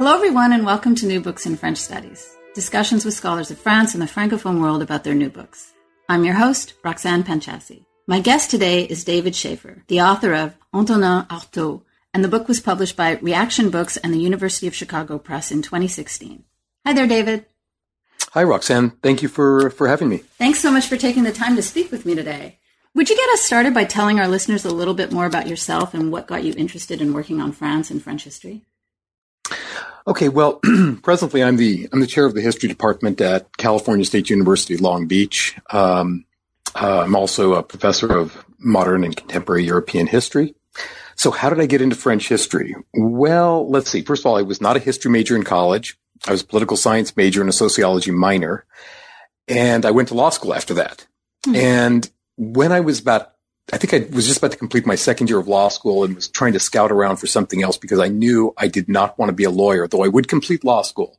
Hello, everyone, and welcome to New Books in French Studies, discussions with scholars of France and the Francophone world about their new books. I'm your host, Roxanne Panchasi. My guest today is David Shafer, the author of Antonin Artaud, and the book was published by Reaktion Books and the University of Chicago Press in 2016. Hi there, David. Hi, Roxanne. Thank you for, for having me. Thanks so much for taking the time to speak with me today. Would you get us started by telling our listeners a little bit more about yourself and what got you interested in working on France and French history? Okay, well, presently I'm the I'm the chair of the history department at California State University, Long Beach. Um, uh, I'm also a professor of modern and contemporary European history. So, how did I get into French history? Well, let's see. First of all, I was not a history major in college. I was a political science major and a sociology minor, and I went to law school after that. Mm-hmm. And when I was about I think I was just about to complete my second year of law school and was trying to scout around for something else because I knew I did not want to be a lawyer, though I would complete law school.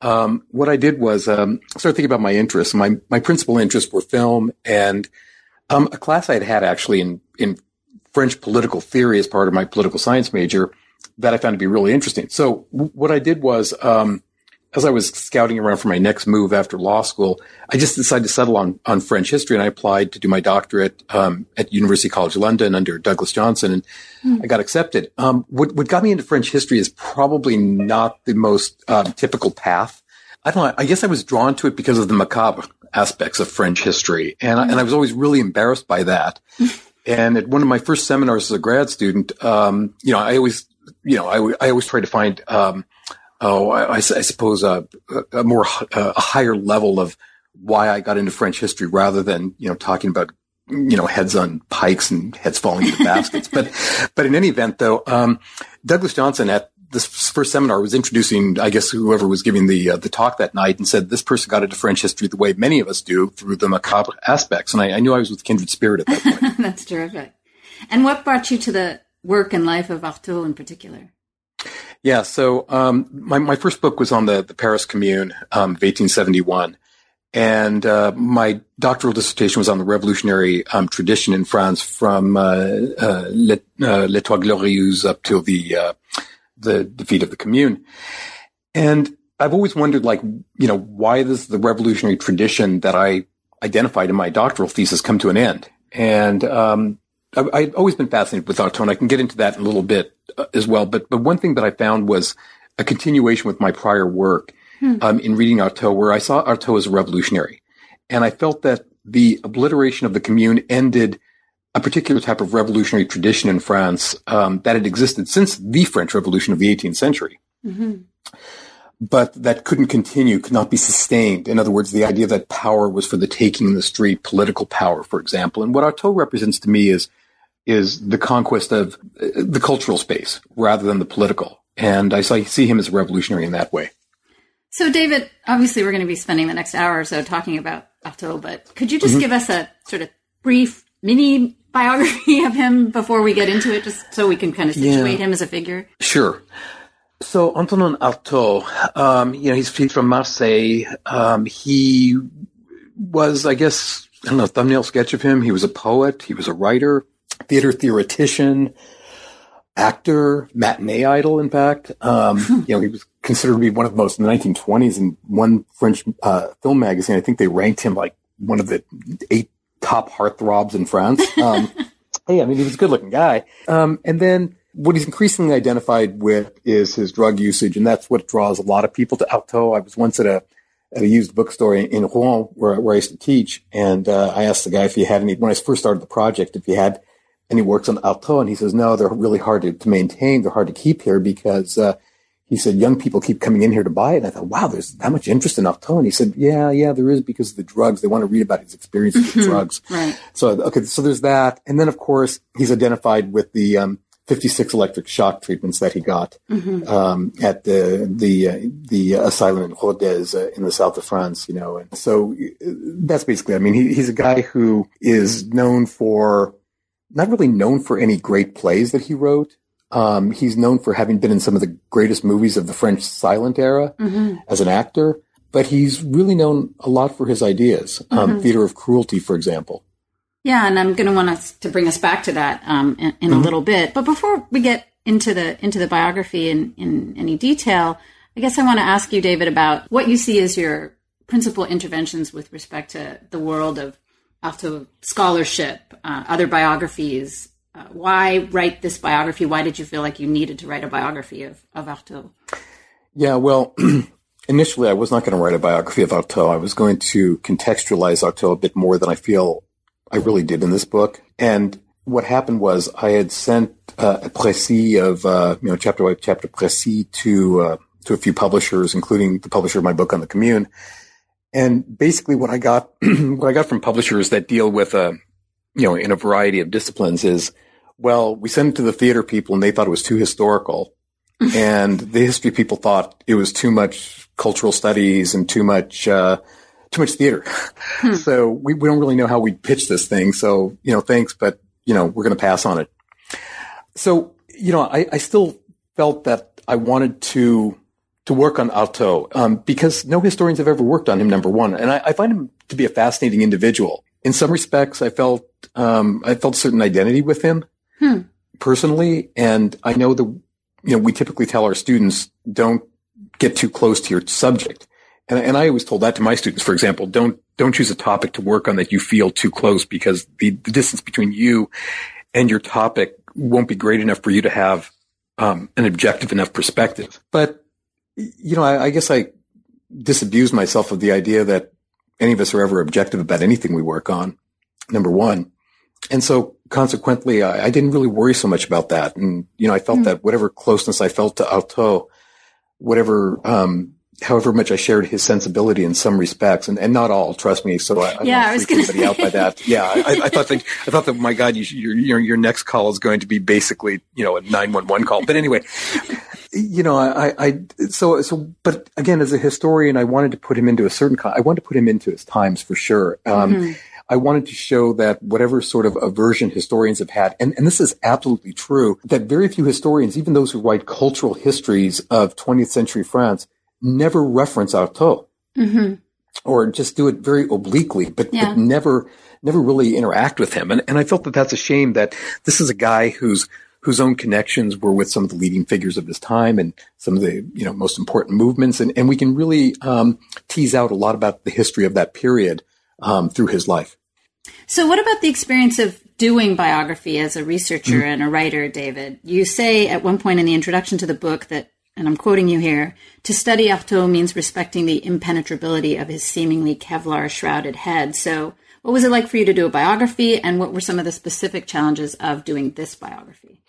Um, what I did was um, start thinking about my interests. My my principal interests were film and um, a class I had had actually in in French political theory as part of my political science major that I found to be really interesting. So w- what I did was um, as I was scouting around for my next move after law school, I just decided to settle on, on French history and I applied to do my doctorate, um, at University College London under Douglas Johnson and mm. I got accepted. Um, what, what got me into French history is probably not the most, um, typical path. I don't know. I guess I was drawn to it because of the macabre aspects of French history. And, I, and I was always really embarrassed by that. and at one of my first seminars as a grad student, um, you know, I always, you know, I, I always try to find, um, oh, I, I suppose a, a more a higher level of why I got into French history rather than you know talking about you know heads on pikes and heads falling into baskets. But but in any event, though, um, Douglas Johnson at this first seminar was introducing, I guess, whoever was giving the uh, the talk that night, and said this person got into French history the way many of us do through the macabre aspects. And I, I knew I was with kindred spirit at that point. That's terrific. And what brought you to the work and life of Artaud in particular? Yeah. So, um, my, my first book was on the, the Paris Commune, um, of 1871. And, uh, my doctoral dissertation was on the revolutionary, um, tradition in France from, uh, uh, Les, uh, Trois Glorieuses up till the, uh, the defeat of the Commune. And I've always wondered, like, you know, why does the revolutionary tradition that I identified in my doctoral thesis come to an end? And, um, I've always been fascinated with Artaud, and I can get into that in a little bit uh, as well. But but one thing that I found was a continuation with my prior work hmm. um, in reading Artaud, where I saw Artaud as a revolutionary, and I felt that the obliteration of the Commune ended a particular type of revolutionary tradition in France um, that had existed since the French Revolution of the 18th century. Mm-hmm. But that couldn't continue, could not be sustained. In other words, the idea that power was for the taking in the street, political power, for example. And what Artaud represents to me is is the conquest of uh, the cultural space rather than the political. And I see him as a revolutionary in that way. So, David, obviously, we're going to be spending the next hour or so talking about Artaud, but could you just mm-hmm. give us a sort of brief mini biography of him before we get into it, just so we can kind of situate yeah. him as a figure? Sure. So, Antonin Artaud, um, you know, he's, he's from Marseille. Um, he was, I guess, I don't know, thumbnail sketch of him. He was a poet. He was a writer theater theoretician, actor, matinee idol, in fact. Um, hmm. you know, he was considered to be one of the most in the 1920s in one French uh, film magazine. I think they ranked him like one of the eight top heartthrobs in France. Um, hey, I mean, he was a good looking guy. Um, and then what he's increasingly identified with is his drug usage, and that's what draws a lot of people to Artaud. I was once at a at a used bookstore in Rouen where, where I used to teach, and uh, I asked the guy if he had any when I first started the project if he had and he works on Artaud and he says, no, they're really hard to, to maintain. They're hard to keep here because uh, he said, young people keep coming in here to buy it. And I thought, wow, there's that much interest in Artaud. And he said, yeah, yeah, there is because of the drugs. They want to read about his experiences with Mm-hmm. drugs. Right. So, okay, so there's that. And then, of course, he's identified with the, um, 56 electric shock treatments that he got Mm-hmm. um, at the the uh, the asylum in Rodez uh, in the south of France. You know, and so uh, that's basically. I mean, he, he's a guy who is known for not really known for any great plays that he wrote. Um, he's known for having been in some of the greatest movies of the French silent era as an actor, but he's really known a lot for his ideas. Um, Theater of Cruelty, for example. Yeah, and I'm going to want us to bring us back to that um, in, in a little bit. But before we get into the into the biography in, in any detail, I guess I want to ask you, David, about what you see as your principal interventions with respect to the world of Artaud scholarship, uh, other biographies. Uh, why write this biography? Why did you feel like you needed to write a biography of, of Artaud? Yeah, well, initially I was not going to write a biography of Artaud. I was going to contextualize Artaud a bit more than I feel I really did in this book. And what happened was I had sent uh, a précis of, uh, you know, chapter by chapter précis to, uh, to a few publishers, including the publisher of my book on the commune. And basically what I got, what I got from publishers that deal with, uh, you know, in a variety of disciplines is, well, we sent it to the theater people and they thought it was too historical and the history people thought it was too much cultural studies and too much uh, too much theater. so we, we don't really know how we pitch this thing. So you know, thanks, but you know, we're going to pass on it. So you know, I, I still felt that I wanted to to work on Artaud um, because no historians have ever worked on him. Number one, and I, I find him to be a fascinating individual. In some respects, I felt um, I felt a certain identity with him personally, and I know the you know we typically tell our students don't get too close to your subject, and, and I always told that to my students. For example, don't don't choose a topic to work on that you feel too close because the, the distance between you and your topic won't be great enough for you to have um, an objective enough perspective. But you know, I, I guess I disabuse myself of the idea that any of us are ever objective about anything we work on. Number one. And so consequently, I, I didn't really worry so much about that. And, you know, I felt that whatever closeness I felt to Artaud, whatever, um, however much I shared his sensibility in some respects, and, and not all, trust me. So I, I Yeah, I don't was freak anybody out by that. Yeah, I, I thought that I thought that my God, you, your, your your next call is going to be basically you know a nine one one call. But anyway, you know, I, I so so. But again, as a historian, I wanted to put him into a certain. I wanted to put him into his times for sure. Um, I wanted to show that whatever sort of aversion historians have had, and, and this is absolutely true, that very few historians, even those who write cultural histories of 20th century France, never reference Artaud. Or just do it very obliquely, but, Yeah. but never, never really interact with him. And, and I felt that that's a shame that this is a guy whose, whose own connections were with some of the leading figures of his time and some of the, you know, most important movements. And, and we can really, um, tease out a lot about the history of that period, um, through his life. So, what about the experience of doing biography as a researcher and a writer, David? You say at one point in the introduction to the book that, and I'm quoting you here, to study Artaud means respecting the impenetrability of his seemingly Kevlar shrouded head. So, what was it like for you to do a biography, and what were some of the specific challenges of doing this biography?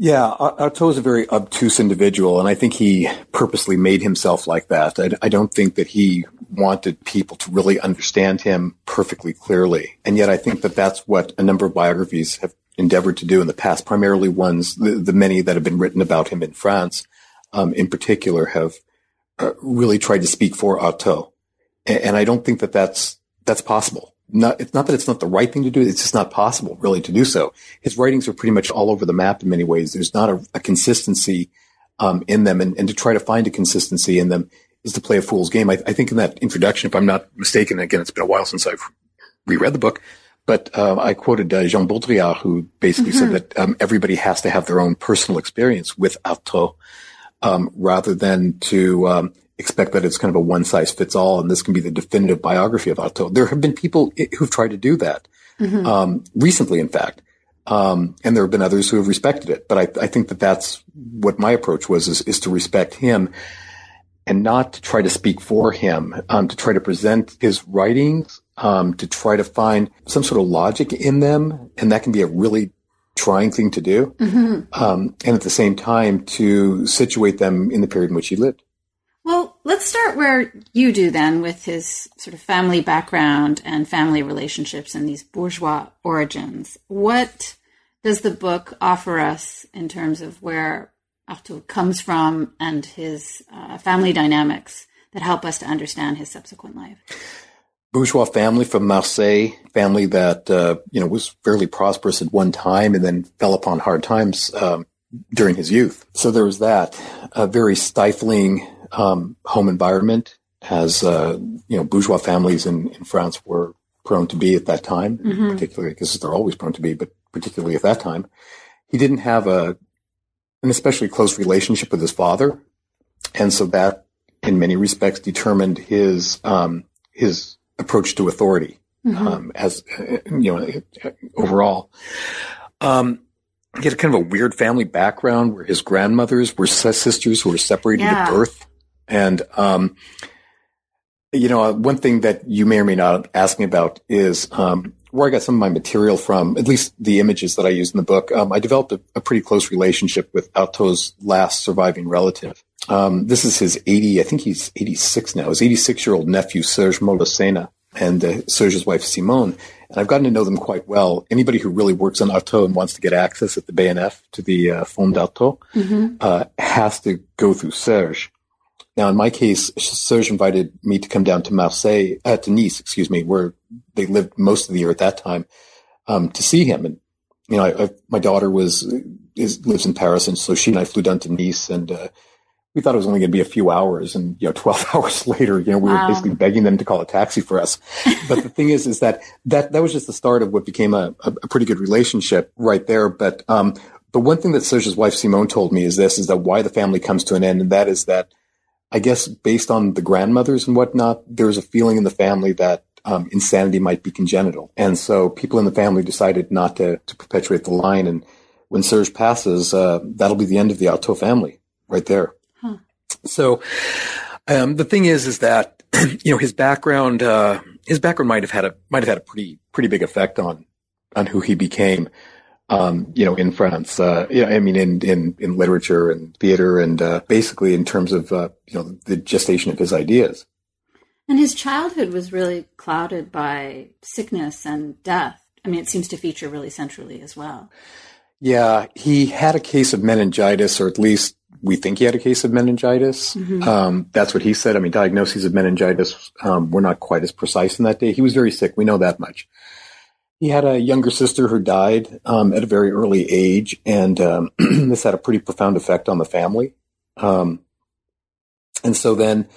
Yeah, Artaud is a very obtuse individual, and I think he purposely made himself like that. I, I don't think that he wanted people to really understand him perfectly clearly. And yet I think that that's what a number of biographies have endeavored to do in the past, primarily ones, the, the many that have been written about him in France, um, in particular, have uh, really tried to speak for Artaud. And, and I don't think that that's, that's possible. Not, it's not that it's not the right thing to do. It's just not possible really to do so. His writings are pretty much all over the map in many ways. There's not a, a consistency, um, in them and, and to try to find a consistency in them is to play a fool's game. I, I think in that introduction, if I'm not mistaken, again, it's been a while since I've reread the book, but uh, I quoted uh, Jean Baudrillard, who basically said that um, everybody has to have their own personal experience with Artaud, um, rather than to um, expect that it's kind of a one size fits all, and this can be the definitive biography of Artaud. There have been people who've tried to do that um, recently, in fact. Um, and there have been others who have respected it, but I, I think that that's what my approach was: is, is to respect him and not to try to speak for him, um, to try to present his writings, um, to try to find some sort of logic in them. And that can be a really trying thing to do, mm-hmm. um, and at the same time to situate them in the period in which he lived. Well, let's start where you do then with his sort of family background and family relationships and these bourgeois origins. What does the book offer us in terms of where Artaud comes from and his uh, family dynamics that help us to understand his subsequent life? bourgeois family from Marseille, family that uh, you know was fairly prosperous at one time and then fell upon hard times um, during his youth. So there was that a very stifling um, home environment, as uh, you know, bourgeois families in, in, France were prone to be at that time, mm-hmm. particularly because they're always prone to be, but particularly at that time. He didn't have a an especially close relationship with his father, and so that, in many respects, determined his um, his approach to authority mm-hmm. um, as you know overall. Um, he had kind of a weird family background where his grandmothers were sisters who were separated yeah. at birth, and um, you know one thing that you may or may not ask me about is um, where I got some of my material from. At least the images that I used in the book. Um, I developed a, a, pretty close relationship with Artaud's last surviving relative. Um, this is his 80, I think he's 86 now, his 86 year old nephew, Serge Malausséna, and uh, Serge's wife, Simone. And I've gotten to know them quite well. Anybody who really works on Artaud and wants to get access at the BNF to the uh, Fond d'Artaud mm-hmm. uh, has to go through Serge. Now, in my case, Serge invited me to come down to Marseille, uh, to Nice, excuse me, where they lived most of the year at that time, um, to see him. And, you know, I, I, my daughter was, is, lives in Paris. And so she and I flew down to Nice and, uh, we thought it was only going to be a few hours and you know 12 hours later you know we wow. were basically begging them to call a taxi for us but the thing is is that that that was just the start of what became a, a, pretty good relationship right there but um the one thing that Serge's wife Simone told me is this is that why the family comes to an end and that is that I guess based on the grandmothers and whatnot there's a feeling in the family that um, insanity might be congenital. And so people in the family decided not to to perpetuate the line. And when Serge passes uh, that'll be the end of the Artaud family right there. So um, the thing is, is that you know his background, uh, his background might have had a might have had a pretty pretty big effect on on who he became. Um, you know, in France, uh, yeah, I mean, in, in, in literature and theater and, uh, basically in terms of, uh, you know, the gestation of his ideas. And his childhood was really clouded by sickness and death. I mean, it seems to feature really centrally as well. Yeah, he had a case of meningitis, or at least we think he had a case of meningitis. Mm-hmm. Um, that's what he said. I mean, diagnoses of meningitis um, were not quite as precise in that day. He was very sick. We know that much. He had a younger sister who died um, at a very early age, and um, this had a pretty profound effect on the family. Um, and so then,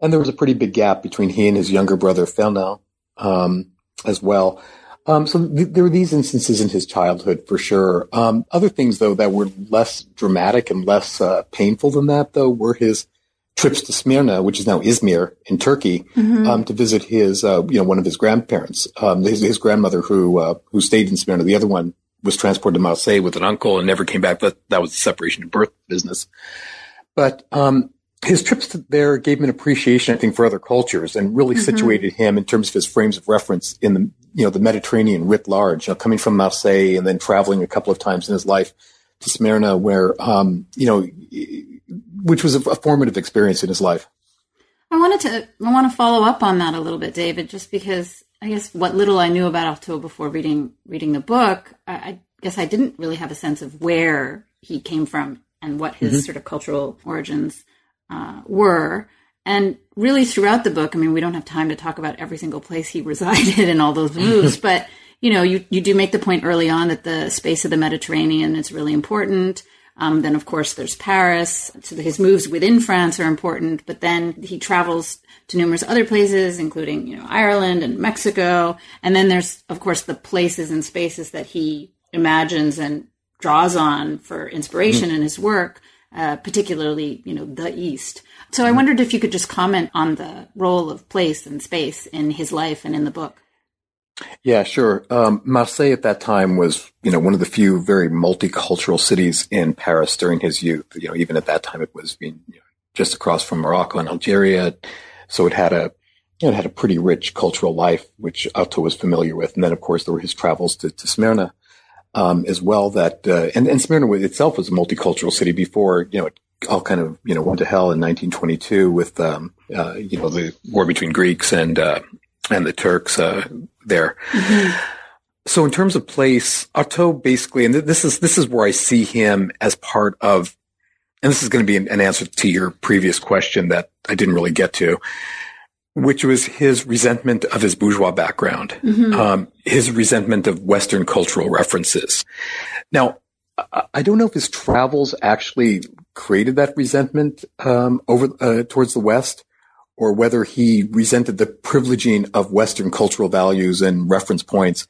and there was a pretty big gap between he and his younger brother Fernand um, as well. Um, so th- there were these instances in his childhood for sure. Um, other things though that were less dramatic and less uh, painful than that though were his trips to Smyrna, which is now Izmir in Turkey, mm-hmm. um, to visit his, uh, you know, one of his grandparents, um, his, his, grandmother who, uh, who stayed in Smyrna. The other one was transported to Marseille with an uncle and never came back, but that was the separation of birth business. But, um, his trips there gave him an appreciation, I think, for other cultures and really mm-hmm. situated him in terms of his frames of reference in the, you know, the Mediterranean writ large, you know, coming from Marseille and then traveling a couple of times in his life to Smyrna where, um, you know, which was a, a formative experience in his life. I wanted to, I want to follow up on that a little bit, David, just because I guess what little I knew about Artaud before reading, reading the book, I, I guess I didn't really have a sense of where he came from and what his mm-hmm. sort of cultural origins uh, were. And really throughout the book, I mean, we don't have time to talk about every single place he resided and all those moves, but you know, you, you do make the point early on that the space of the Mediterranean is really important. Um, then, of course, there's Paris. So his moves within France are important, but then he travels to numerous other places, including, you know, Ireland and Mexico. And then there's, of course, the places and spaces that he imagines and draws on for inspiration mm-hmm. in his work uh, particularly, you know, the East. So I wondered if you could just comment on the role of place and space in his life and in the book. Yeah, sure. Um, Marseille at that time was, you know, one of the few very multicultural cities in Paris during his youth. You know, even at that time, it was being you know, just across from Morocco and Algeria, so it had a, you know, it had a pretty rich cultural life, which Artaud was familiar with. And then, of course, there were his travels to, to Smyrna. um, as well. That uh, and and Smyrna itself was a multicultural city before you know it all kind of you know went to hell in 1922 with um, uh, you know the war between Greeks and uh, and the Turks uh, there. Mm-hmm. So in terms of place, Artaud basically, and this is this is where I see him as part of, and this is going to be an, an answer to your previous question that I didn't really get to which was his resentment of his bourgeois background, mm-hmm. um, his resentment of Western cultural references. Now, I don't know if his travels actually created that resentment um, over uh, towards the West, or whether he resented the privileging of Western cultural values and reference points,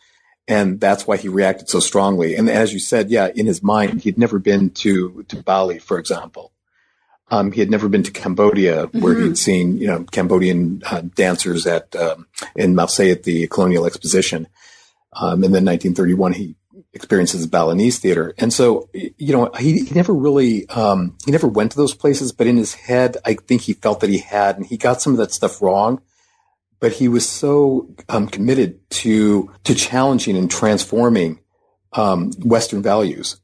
and that's why he reacted so strongly. And as you said, yeah, in his mind, he'd never been to to Bali, for example. Um, he had never been to Cambodia, where mm-hmm. he'd seen, you know, Cambodian uh, dancers at um, in Marseille at the Colonial Exposition. Um, and then 1931, he experiences the Balinese theater, and so you know, he, he never really um, he never went to those places. But in his head, I think he felt that he had, and he got some of that stuff wrong. But he was so um, committed to to challenging and transforming um, Western values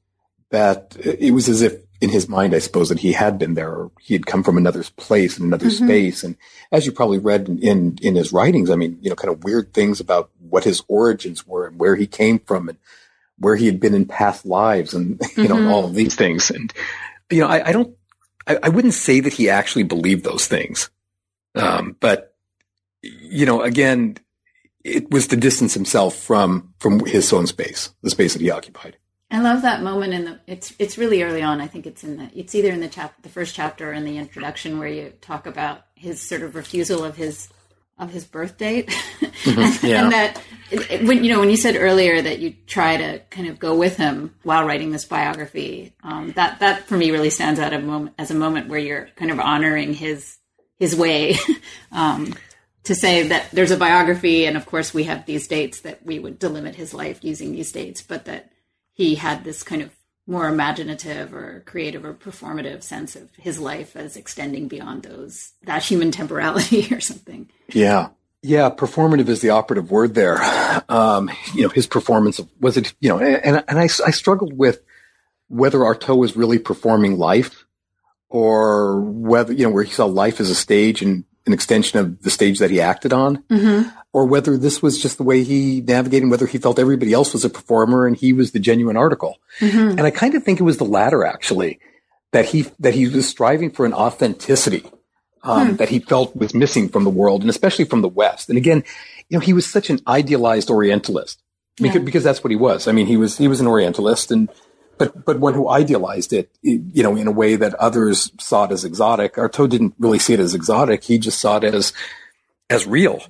that it was as if in his mind, I suppose that he had been there or he had come from another place and another mm-hmm. space. And as you probably read in, in, in, his writings, I mean, you know, kind of weird things about what his origins were and where he came from and where he had been in past lives and, you mm-hmm. know, all of these things. And, you know, I, I don't, I, I, wouldn't say that he actually believed those things. Um, but, you know, again, it was to distance himself from, from his own space, the space that he occupied. I love that moment in the it's it's really early on. I think it's in the it's either in the chap the first chapter or in the introduction where you talk about his sort of refusal of his of his birth date, mm-hmm. and, yeah. and, that when you know when you said earlier that you try to kind of go with him while writing this biography, um, that that for me really stands out a moment as a moment where you're kind of honoring his his way. um, to say that there's a biography, and of course we have these dates that we would delimit his life using these dates, but that he had this kind of more imaginative or creative or performative sense of his life as extending beyond those that human temporality or something. Yeah. Yeah, performative is the operative word there. Um, you know, his performance was it, you know, and, and I, I struggled with whether Artaud was really performing life or whether, you know, where he saw life as a stage and an extension of the stage that he acted on, mm-hmm. or whether this was just the way he navigated, whether he felt everybody else was a performer and he was the genuine article. Mm-hmm. And I kind of think it was the latter, actually, that he that he was striving for an authenticity um, hmm. that he felt was missing from the world, and especially from the West. And again, you know, he was such an idealized Orientalist because, yeah. because that's what he was. I mean, he was he was an Orientalist, and but but one who idealized it, you know, in a way that others saw it as exotic. Artaud didn't really see it as exotic; he just saw it as as real.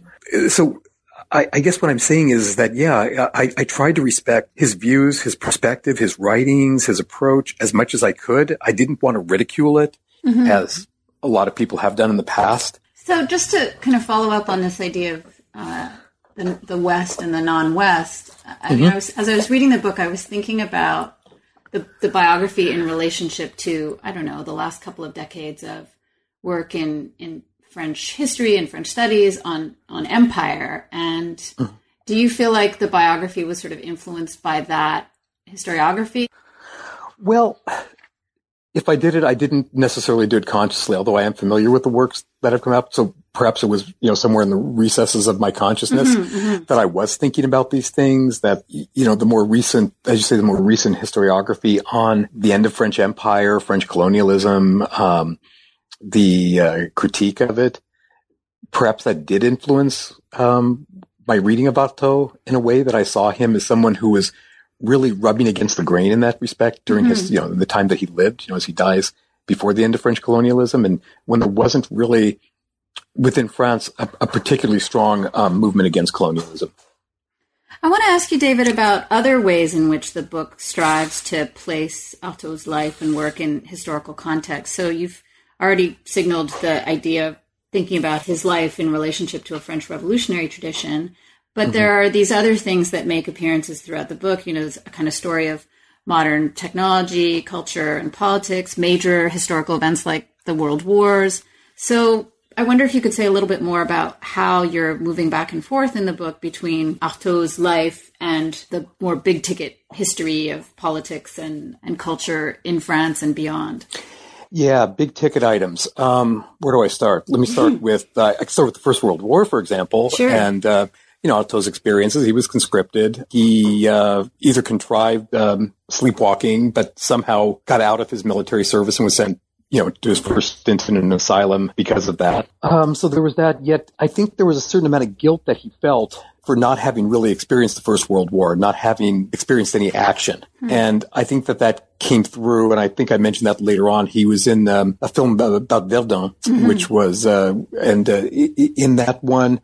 So. I, I guess what I'm saying is that, yeah, I, I tried to respect his views, his perspective, his writings, his approach as much as I could. I didn't want to ridicule it mm-hmm. as a lot of people have done in the past. So just to kind of follow up on this idea of uh, the, the West and the non-West, I mm-hmm. I was, as I was reading the book, I was thinking about the, the biography in relationship to I don't know the last couple of decades of work in in French history and French studies on on empire. And mm. do you feel like the biography was sort of influenced by that historiography? Well, if I did it, I didn't necessarily do it consciously, although I am familiar with the works that have come out. So perhaps it was, you know, somewhere in the recesses of my consciousness mm-hmm, mm-hmm. that I was thinking about these things that, you know, the more recent, as you say, the more recent historiography on the end of French empire, French colonialism, um, the uh, critique of it, perhaps that did influence, um, my reading of Artaud in a way that I saw him as someone who was really rubbing against the grain in that respect during mm-hmm. his, you know, the time that he lived, you know, as he dies before the end of French colonialism and when there wasn't really within France a, a particularly strong um, movement against colonialism. I want to ask you, David, about other ways in which the book strives to place Artaud's life and work in historical context. So you've already signaled the idea of thinking about his life in relationship to a French revolutionary tradition. But mm-hmm. there are these other things that make appearances throughout the book. You know, a kind of story of modern technology, culture, and politics, major historical events like the World Wars. So I wonder if you could say a little bit more about how you're moving back and forth in the book between Artaud's life and the more big ticket history of politics and, and culture in France and beyond. Yeah, big ticket items. Um, where do I start? Let me start with uh, I start with the First World War, for example, Sure. and uh, you know Artaud's experiences. He was conscripted. He uh, either contrived um, sleepwalking, but somehow got out of his military service and was sent. You know, to his first stint in an asylum because of that. Um, so there was that. Yet I think there was a certain amount of guilt that he felt for not having really experienced the First World War, not having experienced any action. And I think that that came through. And I think I mentioned that later on. He was in um, a film about, about Verdun, which was, uh, and uh, i- i- in that one,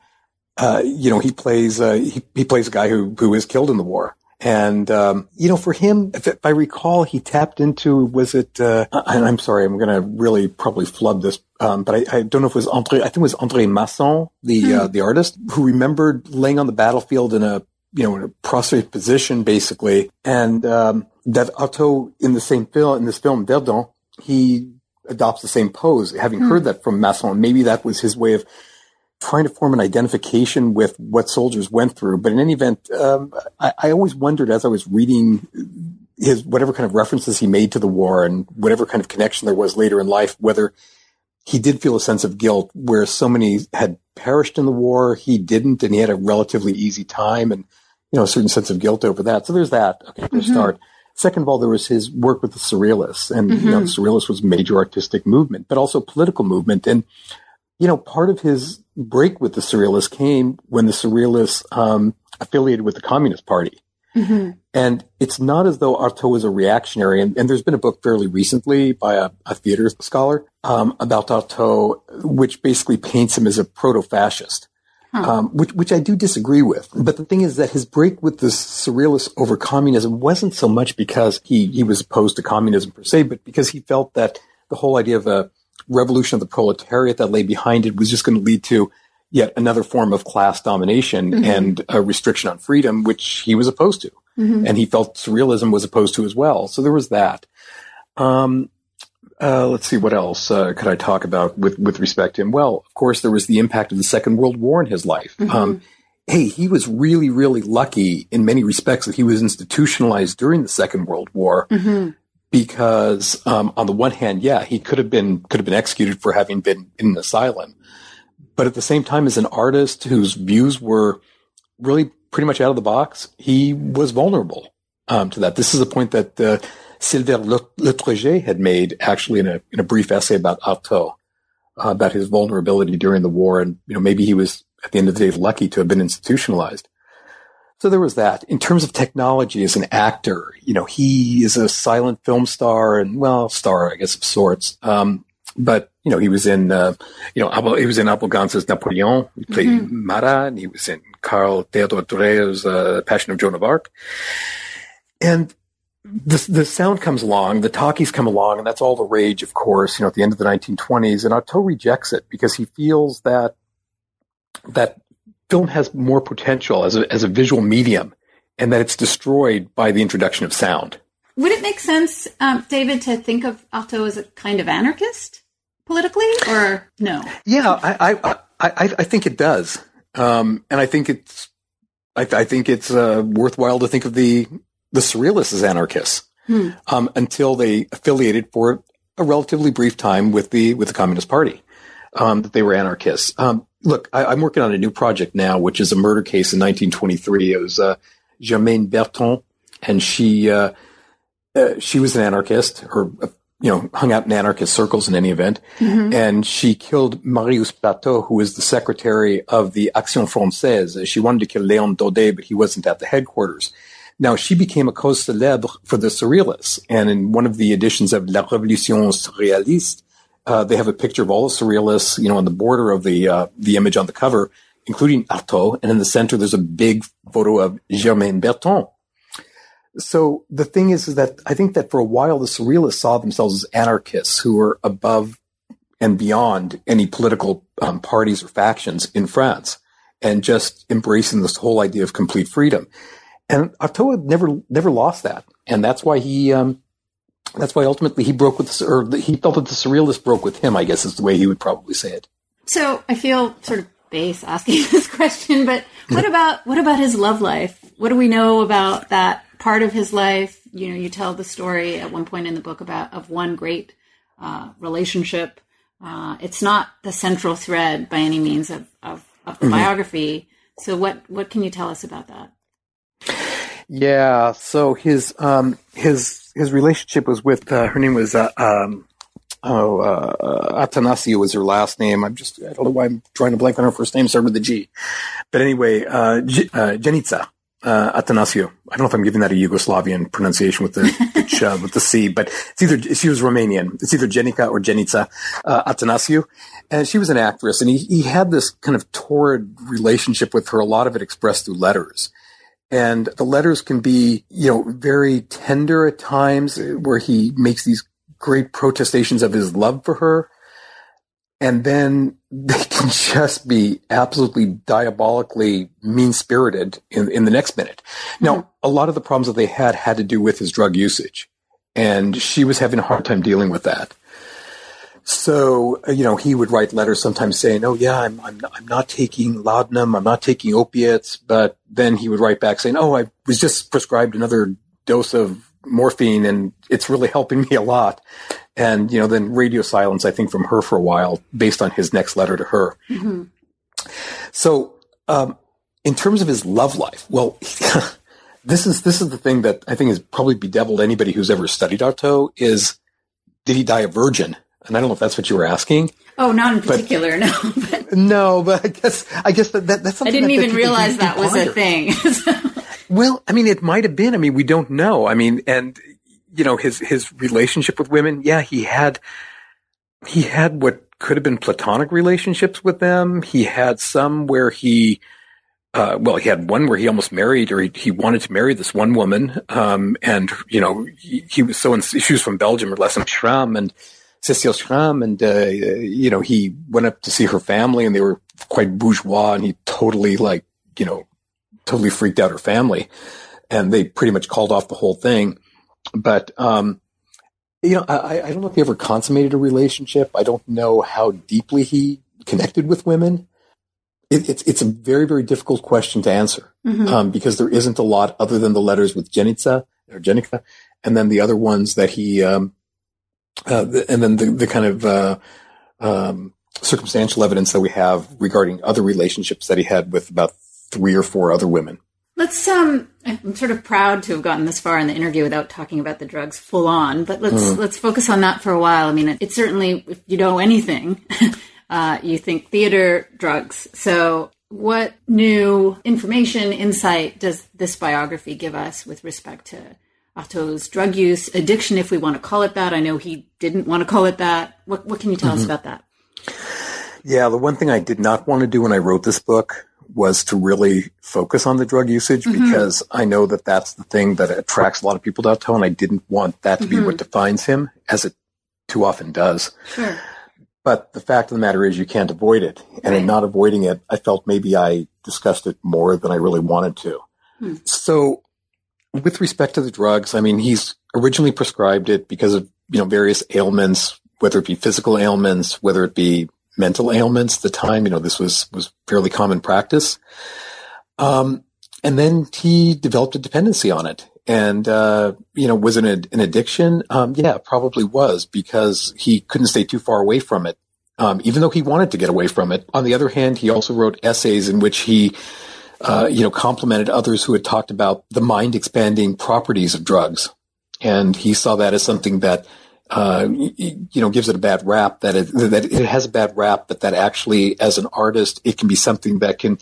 uh, you know, he plays, uh, he, he plays a guy who, who was killed in the war. And, um, you know, for him, if, if I recall, he tapped into, was it, uh, and I'm sorry, I'm going to really probably flub this, um, but I, I don't know if it was Andre, I think it was Andre Masson, the, uh, the artist who remembered laying on the battlefield in a, you know, in a prostrate position, basically. And, um, that Artaud in the same film, in this film, Verdun, he adopts the same pose, having heard that from Masson. Maybe that was his way of trying to form an identification with what soldiers went through. But in any event, um, I, I always wondered as I was reading his whatever kind of references he made to the war and whatever kind of connection there was later in life, whether he did feel a sense of guilt where so many had perished in the war, he didn't, and he had a relatively easy time and, you know, a certain sense of guilt over that. So there's that. Okay, to start. Second of all, there was his work with the Surrealists and, you know, the Surrealists was a major artistic movement, but also political movement. And, you know, part of his break with the Surrealists came when the Surrealists, um, affiliated with the Communist Party. And it's not as though Artaud was a reactionary. And, and there's been a book fairly recently by a, a theater scholar um, about Artaud, which basically paints him as a proto-fascist, um, which, which I do disagree with. But the thing is that his break with the surrealists over communism wasn't so much because he, he was opposed to communism per se, but because he felt that the whole idea of a revolution of the proletariat that lay behind it was just going to lead to yet another form of class domination and a restriction on freedom, which he was opposed to. And he felt surrealism was opposed to as well. So there was that. Um, uh, let's see what else uh, could I talk about with with respect to him. Well, of course, there was the impact of the Second World War in his life. Um, hey, he was really, really lucky in many respects that he was institutionalized during the Second World War because, um, on the one hand, yeah, he could have been could have been executed for having been in an asylum, but at the same time, as an artist whose views were really pretty much out of the box, he was vulnerable um, to that. This is a point that uh, Sylvain had made actually in a in a brief essay about Artaud, uh, about his vulnerability during the war, and you know maybe he was at the end of the day lucky to have been institutionalized. So there was that. In terms of technology as an actor, you know, he is a silent film star and well, star I guess of sorts. Um, but you know, he was in, uh, you know, he was in Abel Gance's Napoleon. He played Marat, and he was in Carl Theodor Dreyer's uh, Passion of Joan of Arc. And the the sound comes along, the talkies come along, and that's all the rage, of course. You know, at the end of the 1920s, and Artaud rejects it because he feels that that film has more potential as a as a visual medium, and that it's destroyed by the introduction of sound. Would it make sense, um, David, to think of Artaud as a kind of anarchist politically, or no? Yeah, I I I, I think it does, um, and I think it's I, I think it's uh, worthwhile to think of the the surrealists as anarchists um, until they affiliated for a relatively brief time with the with the Communist Party. Um, that they were anarchists. Um, look, I, I'm working on a new project now, which is a murder case in 1923. It was uh, Germaine Berton, and she uh, uh, she was an anarchist, or uh, you know, hung out in anarchist circles in any event, and she killed Marius Plateau, who was the secretary of the Action Française. She wanted to kill Léon Daudet, but he wasn't at the headquarters. Now, she became a cause célèbre for the Surrealists. And in one of the editions of La Révolution Surréaliste, uh, they have a picture of all the Surrealists, you know, on the border of the, uh, the image on the cover, including Artaud. And in the center, there's a big photo of Germaine Berton. So the thing is, is that I think that for a while, the Surrealists saw themselves as anarchists who were above and beyond any political um, parties or factions in France and just embracing this whole idea of complete freedom. And Artaud never never lost that, and that's why he um, that's why ultimately he broke with the, or he felt that the surrealists broke with him. I guess is the way he would probably say it. So I feel sort of base asking this question, but what about what about his love life? What do we know about that part of his life? You know, you tell the story at one point in the book about of one great uh, relationship. Uh, it's not the central thread by any means of, of, of the mm-hmm. biography. So what what can you tell us about that? Yeah, so his um, his his relationship was with uh, her name was uh, um, oh, uh, Athanasiou was her last name. I'm just, I don't know why I'm trying to blank on her first name, started with a G. But anyway, uh, G, uh, Jenica, uh, Athanasiou. I don't know if I'm giving that a Yugoslavian pronunciation with the, the ch, uh, with the C, but it's either, she was Romanian. It's either Jenica or Jenica, uh, Athanasiou. And she was an actress and he, he had this kind of torrid relationship with her, a lot of it expressed through letters. And the letters can be, you know, very tender at times where he makes these great protestations of his love for her. And then they can just be absolutely diabolically mean spirited in, in the next minute. Now, mm-hmm. a lot of the problems that they had had to do with his drug usage. And she was having a hard time dealing with that. So, you know, he would write letters sometimes saying, Oh yeah, I'm, I'm, I'm not taking laudanum. I'm not taking opiates. But then he would write back saying, Oh, I was just prescribed another dose of morphine and it's really helping me a lot. And, you know, then radio silence, I think, from her for a while based on his next letter to her. Mm-hmm. So, um, in terms of his love life, well, this is, this is the thing that I think has probably bedeviled anybody who's ever studied Artaud is, did he die a virgin? And I don't know if that's what you were asking. Oh, not in particular, but, no. But. No, but I guess I guess that, that that's something. I didn't that, even realize that was a thing. Well, I mean, it might have been. I mean, we don't know. I mean, and you know, his his relationship with women. Yeah, he had he had what could have been platonic relationships with them. He had some where he. Uh, well, he had one where he almost married, or he, he wanted to marry this one woman, um, and you know he, he was so. In, she was from Belgium, or less than Schramm, and Cecile Schramm, and uh, you know he went up to see her family, and they were quite bourgeois, and he totally like you know totally freaked out her family, and they pretty much called off the whole thing. But um, you know, I, I don't know if he ever consummated a relationship. I don't know how deeply he connected with women. It, it's it's a very very difficult question to answer mm-hmm. um, because there isn't a lot other than the letters with Jenica or Jenica, and then the other ones that he, um, uh, and then the the kind of uh, um, circumstantial evidence that we have regarding other relationships that he had with about three or four other women. Let's um I'm sort of proud to have gotten this far in the interview without talking about the drugs full on, but let's mm. let's focus on that for a while. I mean, it's certainly if you know anything, uh, you think theater drugs. So, what new information, insight does this biography give us with respect to Artaud's drug use, addiction, if we want to call it that? I know he didn't want to call it that. What what can you tell mm-hmm. us about that? Yeah, the one thing I did not want to do when I wrote this book was to really focus on the drug usage mm-hmm. because I know that that's the thing that attracts a lot of people to Artaud, and I didn't want that to mm-hmm. be what defines him, as it too often does. Sure. But the fact of the matter is, you can't avoid it, and right. in not avoiding it, I felt maybe I discussed it more than I really wanted to. Hmm. So, with respect to the drugs, I mean, he's originally prescribed it because of you know various ailments, whether it be physical ailments, whether it be mental ailments at the time. You know, this was, was fairly common practice. Um, and then he developed a dependency on it. And, uh, you know, was it an, an addiction? Um, yeah, probably was because he couldn't stay too far away from it. Um, even though he wanted to get away from it. On the other hand, he also wrote essays in which he, uh, you know, complimented others who had talked about the mind expanding properties of drugs. And he saw that as something that uh, you know, gives it a bad rap that it, that it has a bad rap, but that actually as an artist, it can be something that can,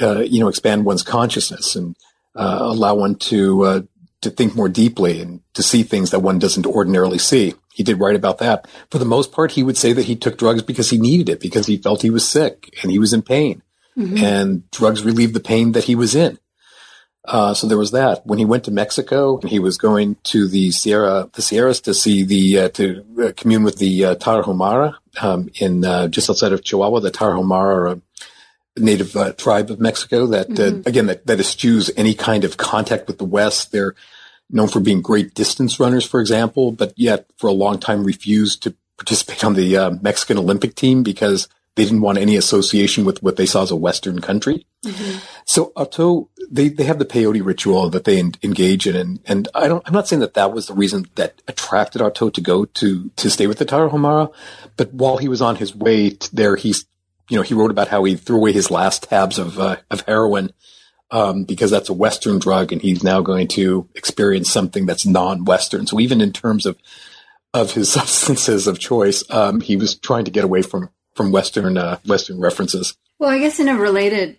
uh, you know, expand one's consciousness and, uh, allow one to, uh, to think more deeply and to see things that one doesn't ordinarily see. He did write about that. For the most part, he would say that he took drugs because he needed it, because he felt he was sick and he was in pain. Mm-hmm. And drugs relieved the pain that he was in. Uh, so there was that. When he went to Mexico, he was going to the Sierra, the Sierras to see the uh, to uh, commune with the uh, Tarahumara um, in uh, just outside of Chihuahua. The Tarahumara are a native uh, tribe of Mexico that mm-hmm. again that, that eschews any kind of contact with the West. They're known for being great distance runners, for example, but yet for a long time refused to participate on the Mexican Olympic team because they didn't want any association with what they saw as a Western country. Mm-hmm. So Artaud, they, they have the peyote ritual that they en- engage in. And, and I don't, I'm not saying that that was the reason that attracted Artaud to go to, to stay with the Tarahumara. But while he was on his way there, he's, you know, he wrote about how he threw away his last tabs of, uh, of heroin. Um, because that's a Western drug and he's now going to experience something that's non-Western. So even in terms of, of his substances of choice, um, he was trying to get away from, from Western, uh, Western references. Well, I guess in a related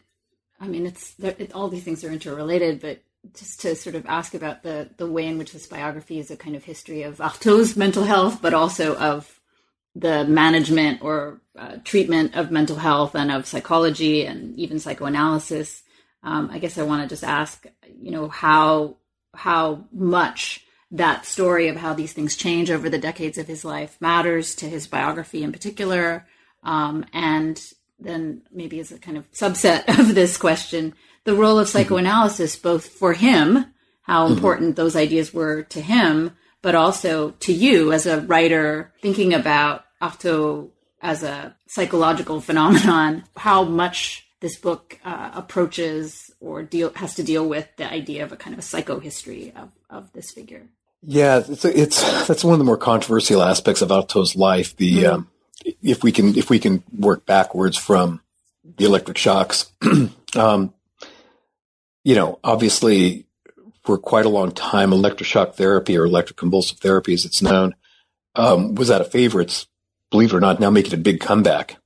I mean, it's it, all these things are interrelated, but just to sort of ask about the the way in which this biography is a kind of history of Artaud's mental health, but also of the management or uh, treatment of mental health and of psychology and even psychoanalysis. Um, I guess I want to just ask, you know, how how much that story of how these things change over the decades of his life matters to his biography in particular, um, and then maybe as a kind of subset of this question, the role of psychoanalysis, both for him, how mm-hmm. important mm-hmm. those ideas were to him, but also to you as a writer thinking about Artaud as a psychological phenomenon, how much this book uh, approaches or deal has to deal with the idea of a kind of a psychohistory of, of this figure. Yeah, it's, it's that's one of the more controversial aspects of Artaud's life. The mm-hmm. um, if we can if we can work backwards from the electric shocks, um, you know, obviously for quite a long time, electroshock therapy or electroconvulsive therapy, as it's known, um, was out of favorites. Believe it or not, now making a big comeback.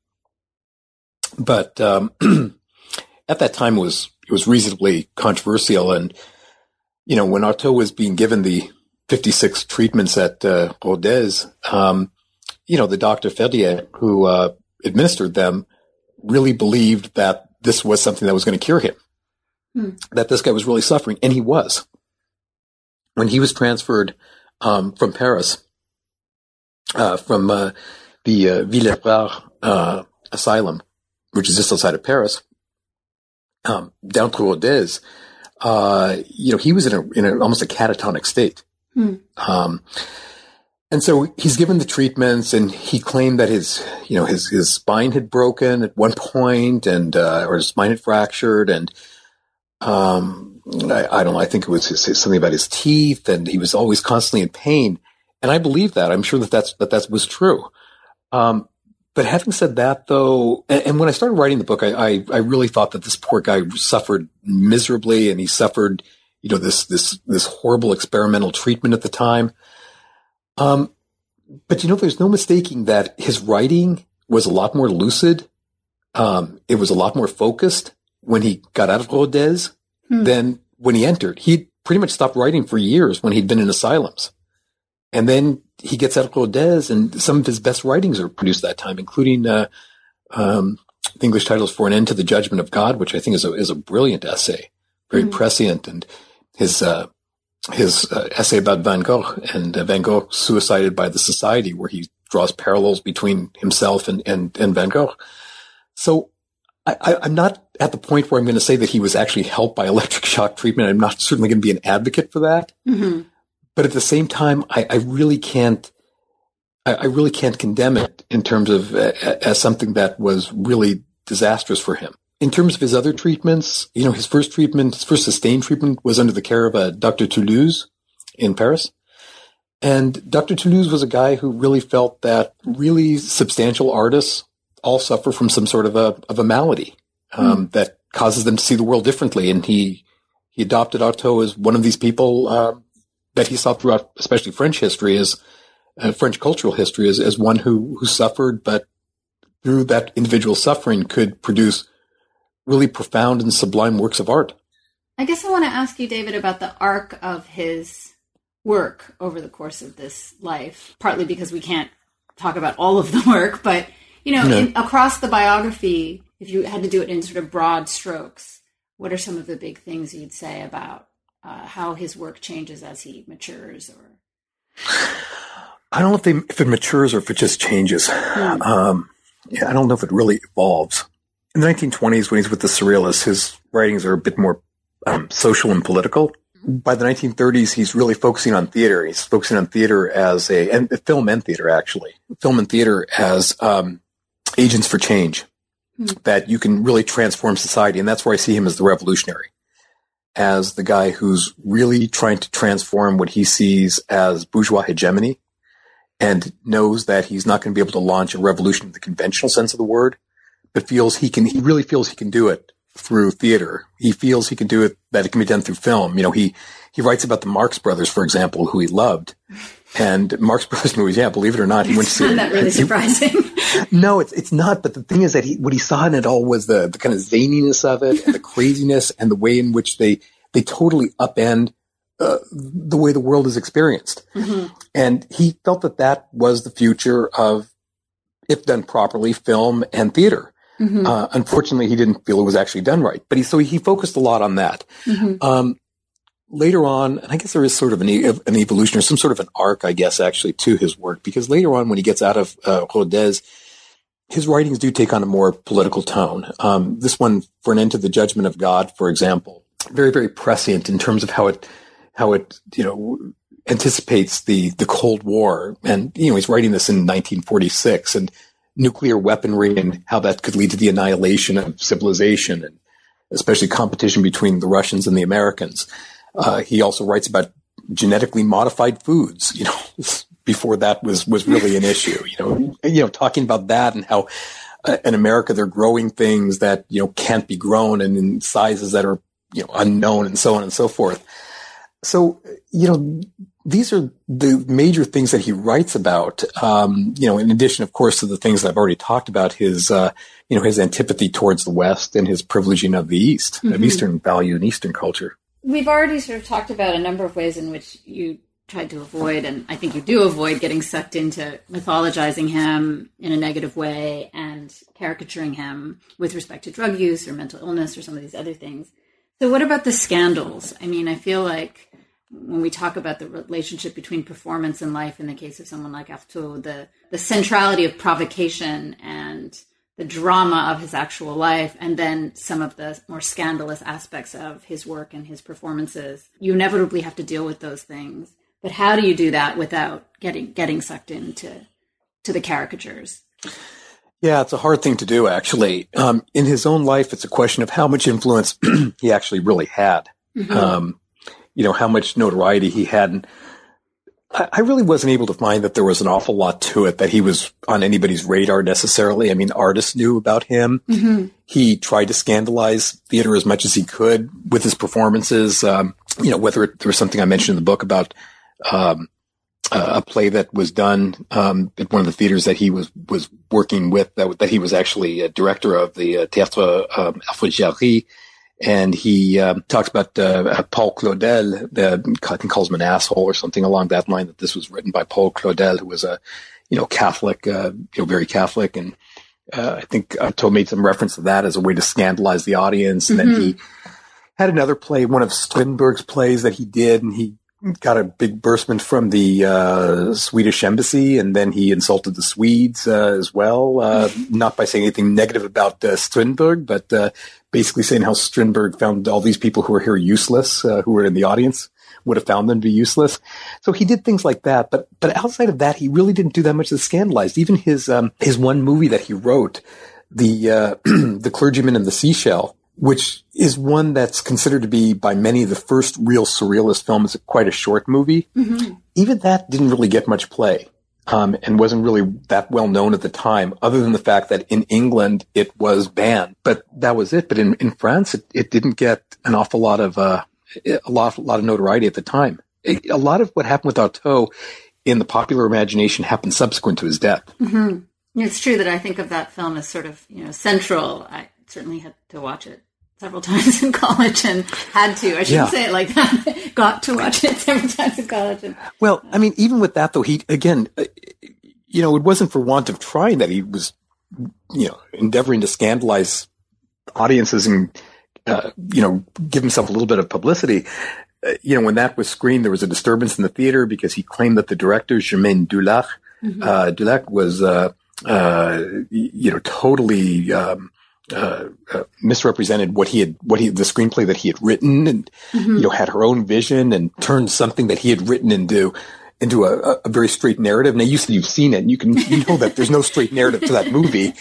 But um, at that time, it was it was reasonably controversial, and you know, when Artaud was being given the 56 treatments at uh, Rodez, um, you know, the Dr. Ferdière who uh, administered them really believed that this was something that was going to cure him, hmm. that this guy was really suffering, and he was. When he was transferred um, from Paris, uh, from uh, the uh, uh, Asylum, which is just outside of Paris, um, down to Rodez, uh, you know, he was in a, in a, almost a catatonic state. Hmm. Um, and so he's given the treatments and he claimed that his, you know, his, his spine had broken at one point and, uh, or his spine had fractured and, um, I, I don't know. I think it was his, his, something about his teeth and he was always constantly in pain. And I believe that. I'm sure that that's, that that was true. Um, but having said that though, and, and, when I started writing the book, I, I, I really thought that this poor guy suffered miserably and he suffered, you know, this, this, this horrible experimental treatment at the time. Um, but you know, there's no mistaking that his writing was a lot more lucid. Um, it was a lot more focused when he got out of Rodez hmm. than when he entered. He pretty much stopped writing for years when he'd been in asylums. And then he gets out of Rodez and some of his best writings are produced that time, including, uh, um, the English titles for an end to the judgment of God, which I think is a, is a brilliant essay, very mm prescient and his, uh, his uh, essay about Van Gogh and uh, Van Gogh suicided by the society where he draws parallels between himself and, and, and Van Gogh. So I, am not at the point where I'm going to say that he was actually helped by electric shock treatment. I'm not certainly going to be an advocate for that. Mm-hmm. But at the same time, I, I really can't, I, I, really can't condemn it in terms of uh, as something that was really disastrous for him in terms of his other treatments, you know, his first treatment, his first sustained treatment was under the care of a Dr. Toulouse in Paris. And Dr. Toulouse was a guy who really felt that really substantial artists all suffer from some sort of a, of a malady, um, mm. that causes them to see the world differently. And he, he adopted Artaud as one of these people, uh, that he saw throughout, especially French history as, uh, French cultural history as, as one who, who suffered, but through that individual suffering could produce really profound and sublime works of art. I guess I want to ask you, David, about the arc of his work over the course of this life, partly because we can't talk about all of the work, but you know, no. in, across the biography, if you had to do it in sort of broad strokes, what are some of the big things you'd say about uh, how his work changes as he matures or I don't know if, they, if it matures or if it just changes. Hmm. Um, yeah, I don't know if it really evolves in the 1920s, when he's with the Surrealists, his writings are a bit more um, social and political. By the 1930s, he's really focusing on theater. He's focusing on theater as a, and film and theater actually, film and theater as um, agents for change, Hmm. that you can really transform society. And that's where I see him as the revolutionary, as the guy who's really trying to transform what he sees as bourgeois hegemony and knows that he's not going to be able to launch a revolution in the conventional sense of the word, but feels he can, he really feels he can do it through theater. He feels he can do it, that it can be done through film. You know, he, he writes about the Marx Brothers, for example, who he loved. And Marx Brothers movies, yeah, believe it or not, he went to see. Isn't that really he- surprising? no, it's it's not. But the thing is that he what he saw in it all was the the kind of zaniness of it, and the craziness, and the way in which they they totally upend uh, the way the world is experienced. Mhm. And he felt that that was the future of, if done properly, film and theater. Mhm. Uh, unfortunately, he didn't feel it was actually done right. But he so he focused a lot on that. Mhm. Um, later on, and I guess there is sort of an, an evolution or some sort of an arc, I guess, actually to his work, because later on, when he gets out of uh, Rodez, his writings do take on a more political tone. Um, this one, For an End to the Judgment of God, for example, very, very prescient in terms of how it, how it, you know, anticipates the, the Cold War. And, you know, he's writing this in 1946 and nuclear weaponry and how that could lead to the annihilation of civilization and especially competition between the Russians and the Americans. Uh, he also writes about genetically modified foods, you know, before that was, was really an issue, you know, you know, talking about that and how uh, in America they're growing things that, you know, can't be grown and in sizes that are, you know, unknown and so on and so forth. So, you know, these are the major things that he writes about. Um, you know, in addition, of course, to the things that I've already talked about, his, uh, you know, his antipathy towards the West and his privileging of the East, of Mhm. Eastern value and Eastern culture. We've already sort of talked about a number of ways in which you tried to avoid, and I think you do avoid getting sucked into mythologizing him in a negative way and caricaturing him with respect to drug use or mental illness or some of these other things. So, what about the scandals? I mean, I feel like when we talk about the relationship between performance and life in the case of someone like Artaud, the, the centrality of provocation and the drama of his actual life and then some of the more scandalous aspects of his work and his performances you inevitably have to deal with those things but how do you do that without getting getting sucked into to the caricatures Yeah, it's a hard thing to do, actually. Um, in his own life, it's a question of how much influence he actually really had. Um, you know, how much notoriety he had. And I, I really wasn't able to find that there was an awful lot to it that he was on anybody's radar necessarily. I mean, artists knew about him. He tried to scandalize theater as much as he could with his performances. Um, you know, whether it, there was something I mentioned in the book about, um, uh, a play that was done um, at one of the theaters that he was was working with that, that he was actually a director of the uh, Théâtre um, Alfred Jarry, and he um, talks about uh, Paul Claudel, the, I think calls him an asshole or something along that line. That this was written by Paul Claudel, who was a you know Catholic, uh, you know very Catholic, and uh, I think Artaud made some reference to that as a way to scandalize the audience. And then he had another play, one of Strindberg's plays that he did, and he got a big burstment from the uh, Swedish embassy, and then he insulted the Swedes uh, as well, uh, not by saying anything negative about uh, Strindberg, but uh, basically saying how Strindberg found all these people who were here useless, uh, who were in the audience, would have found them to be useless. So he did things like that, but but outside of that, he really didn't do that much to scandalize. Even his um, his one movie that he wrote, the uh, the clergyman and the seashell, which is one that's considered to be by many the first real surrealist film. It's quite a short movie. Even that didn't really get much play. Um, and wasn't really that well known at the time, other than the fact that in England it was banned. But that was it. But in, in France, it, it didn't get an awful lot of uh, a lot a lot of notoriety at the time. A a lot of what happened with Artaud in the popular imagination happened subsequent to his death. it's true that i think of that film as sort of you know central i certainly had to watch it several times in college and had to i shouldn't Yeah. say it like that got to watch it several times in college and Well, I mean, even with that though, he again, uh, you know, it wasn't for want of trying that he was, you know, endeavoring to scandalize audiences and, uh, you know, give himself a little bit of publicity. Uh, you know, when that was screened, there was a disturbance in the theater because he claimed that the director, Germaine Dulac, uh, Dulac was, uh, uh, you know, totally, um, uh, uh, misrepresented what he had, what he, the screenplay that he had written and, you know, had her own vision and turned something that he had written into, into a, a- a very straight narrative. Now you said you've seen it and you can, you know that there's no straight narrative to that movie.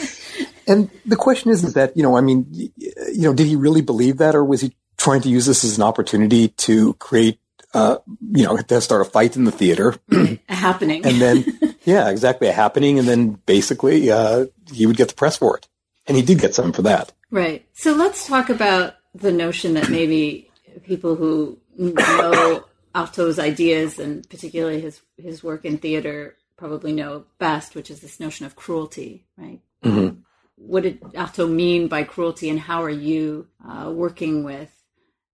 And the question is, is that, you know, I mean, you know, did he really believe that or was he trying to use this as an opportunity to create, uh, you know, to start a fight in the theater? a happening. and then, yeah, exactly. A happening. And then basically, uh, he would get the press for it. And he did get some for that. Right. So let's talk about the notion that maybe people who know Artaud's ideas and particularly his, his work in theater probably know best, which is this notion of cruelty, right? Mm-hmm. What did Artaud mean by cruelty, and how are you uh, working with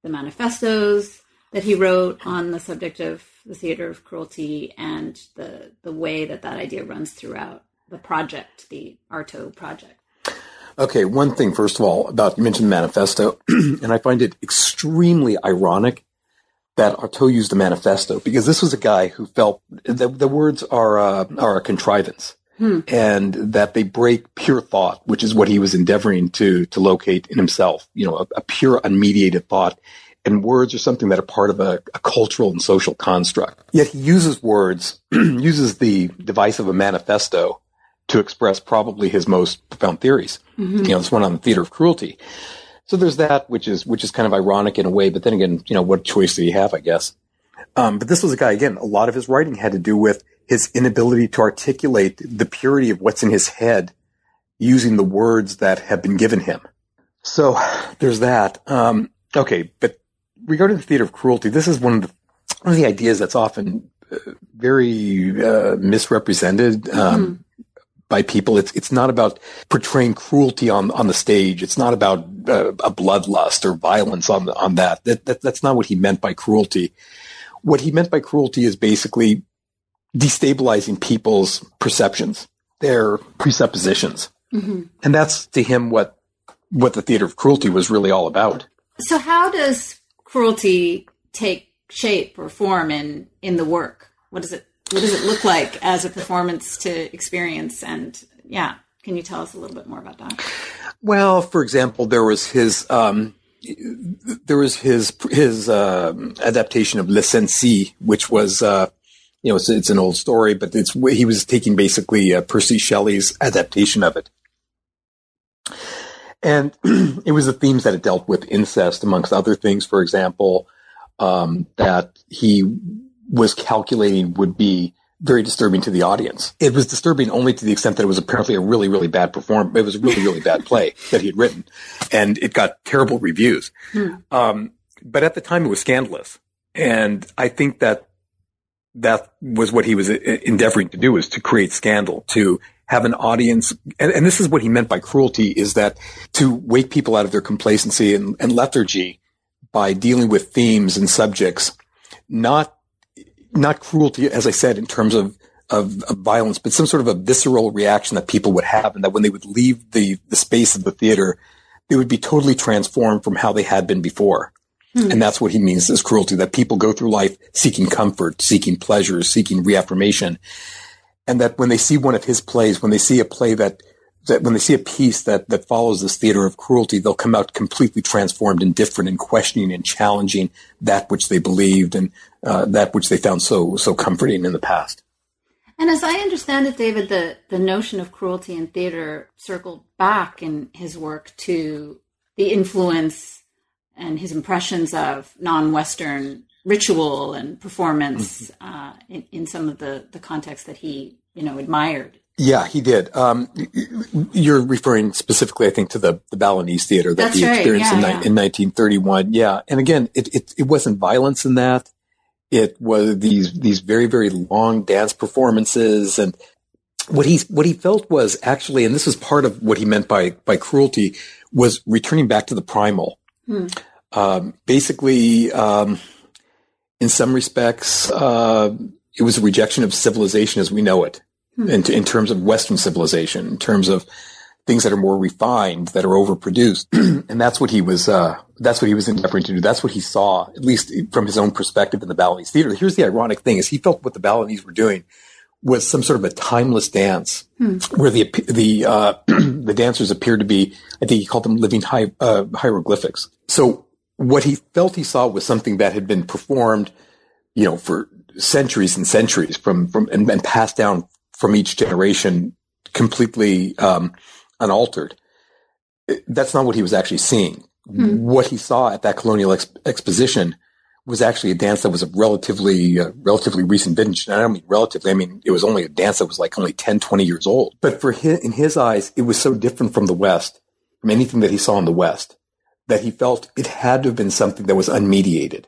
the manifestos that he wrote on the subject of the theater of cruelty and the the way that that idea runs throughout the project, the Artaud project? Okay, one thing first of all about you mentioned the manifesto, and I find it extremely ironic that Artaud used the manifesto because this was a guy who felt the, the words are uh, are a contrivance. Hmm. And that they break pure thought, which is what he was endeavoring to to locate in himself. You know, a, a pure, unmediated thought. And words are something that are part of a, a cultural and social construct. Yet he uses words, uses the device of a manifesto to express probably his most profound theories. Mm-hmm. You know, this one on the theater of cruelty. So there's that, which is which is kind of ironic in a way. But then again, you know, what choice do you have? I guess. Um, but this was a guy again. A lot of his writing had to do with his inability to articulate the purity of what's in his head using the words that have been given him. So there's that. Um, okay, but regarding the theater of cruelty, this is one of the one of the ideas that's often uh, very uh, misrepresented. Um, mm-hmm by people. It's it's not about portraying cruelty on on the stage. It's not about uh, a bloodlust or violence on the, on that. That, that. That's not what he meant by cruelty. What he meant by cruelty is basically destabilizing people's perceptions, their presuppositions, mm-hmm. and that's to him what what the theater of cruelty was really all about. So, how does cruelty take shape or form in in the work? What does it what does it look like as a performance to experience? And yeah, can you tell us a little bit more about that? Well, for example, there was his um, there was his his uh, adaptation of Le Cenci, which was uh, you know it's, it's, an old story, but it's he was taking basically uh, Percy Shelley's adaptation of it, and it was the themes that it dealt with incest, amongst other things. For example, um, that he was calculating would be very disturbing to the audience. It was disturbing only to the extent that it was apparently a really, really bad perform. It was a really, really bad play that he had written, and it got terrible reviews. Hmm. Um, but at the time, it was scandalous, and I think that that was what he was uh, endeavoring to do: was to create scandal, to have an audience, and, and this is what he meant by cruelty: is that to wake people out of their complacency and, and lethargy by dealing with themes and subjects, not not cruelty, as I said, in terms of, of, of, violence, but some sort of a visceral reaction that people would have, and that when they would leave the, the space of the theater, they would be totally transformed from how they had been before. Hmm. And that's what he means as cruelty, that people go through life seeking comfort, seeking pleasure, seeking reaffirmation. And that when they see one of his plays, when they see a play that that when they see a piece that that follows this theater of cruelty, they'll come out completely transformed and different and questioning and challenging that which they believed and uh, that which they found so so comforting in the past. And as I understand it, David, the the notion of cruelty in theater circled back in his work to the influence and his impressions of non-Western ritual and performance mm-hmm. uh, in, in some of the the contexts that he you know admired yeah, he did. Um, you're referring specifically, I think, to the, the Balinese theater that That's he right. experienced yeah, in, yeah. in 1931. Yeah. And again, it, it, it wasn't violence in that. It was these, these very, very long dance performances. And what he, what he felt was actually, and this was part of what he meant by, by cruelty was returning back to the primal. Hmm. Um, basically, um, in some respects, uh, it was a rejection of civilization as we know it. In, in terms of Western civilization, in terms of things that are more refined, that are overproduced. and that's what he was, uh, that's what he was endeavoring to do. That's what he saw, at least from his own perspective in the Balinese theater. Here's the ironic thing is he felt what the Balinese were doing was some sort of a timeless dance hmm. where the, the, uh, the dancers appeared to be, I think he called them living hi- uh, hieroglyphics. So what he felt he saw was something that had been performed, you know, for centuries and centuries from, from, and, and passed down from each generation completely um, unaltered. that's not what he was actually seeing. Hmm. What he saw at that colonial ex- exposition was actually a dance that was a relatively uh, relatively recent vintage. And I don't mean relatively. I mean it was only a dance that was like only 10, 20 years old. But for his, in his eyes, it was so different from the West, from anything that he saw in the West, that he felt it had to have been something that was unmediated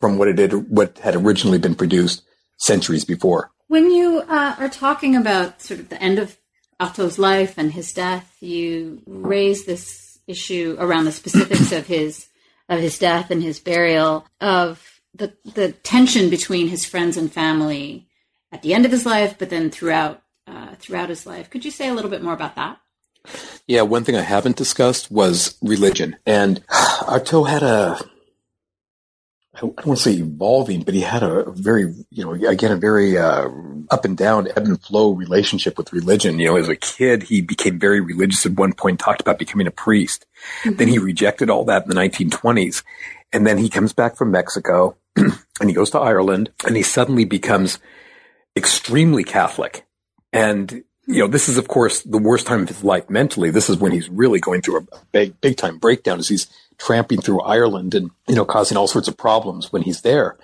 from what it had, what had originally been produced centuries before. When you uh, are talking about sort of the end of Artaud's life and his death, you raise this issue around the specifics of his of his death and his burial, of the the tension between his friends and family at the end of his life, but then throughout uh, throughout his life. Could you say a little bit more about that? Yeah, one thing I haven't discussed was religion, and Artaud had a I don't want to say evolving, but he had a very, you know, again, a very uh, up and down, ebb and flow relationship with religion. You know, as a kid, he became very religious at one point, talked about becoming a priest. Mm-hmm. Then he rejected all that in the 1920s. And then he comes back from Mexico and he goes to Ireland and he suddenly becomes extremely Catholic. And, you know, this is, of course, the worst time of his life mentally. This is when he's really going through a big, big time breakdown as he's tramping through Ireland and, you know, causing all sorts of problems when he's there.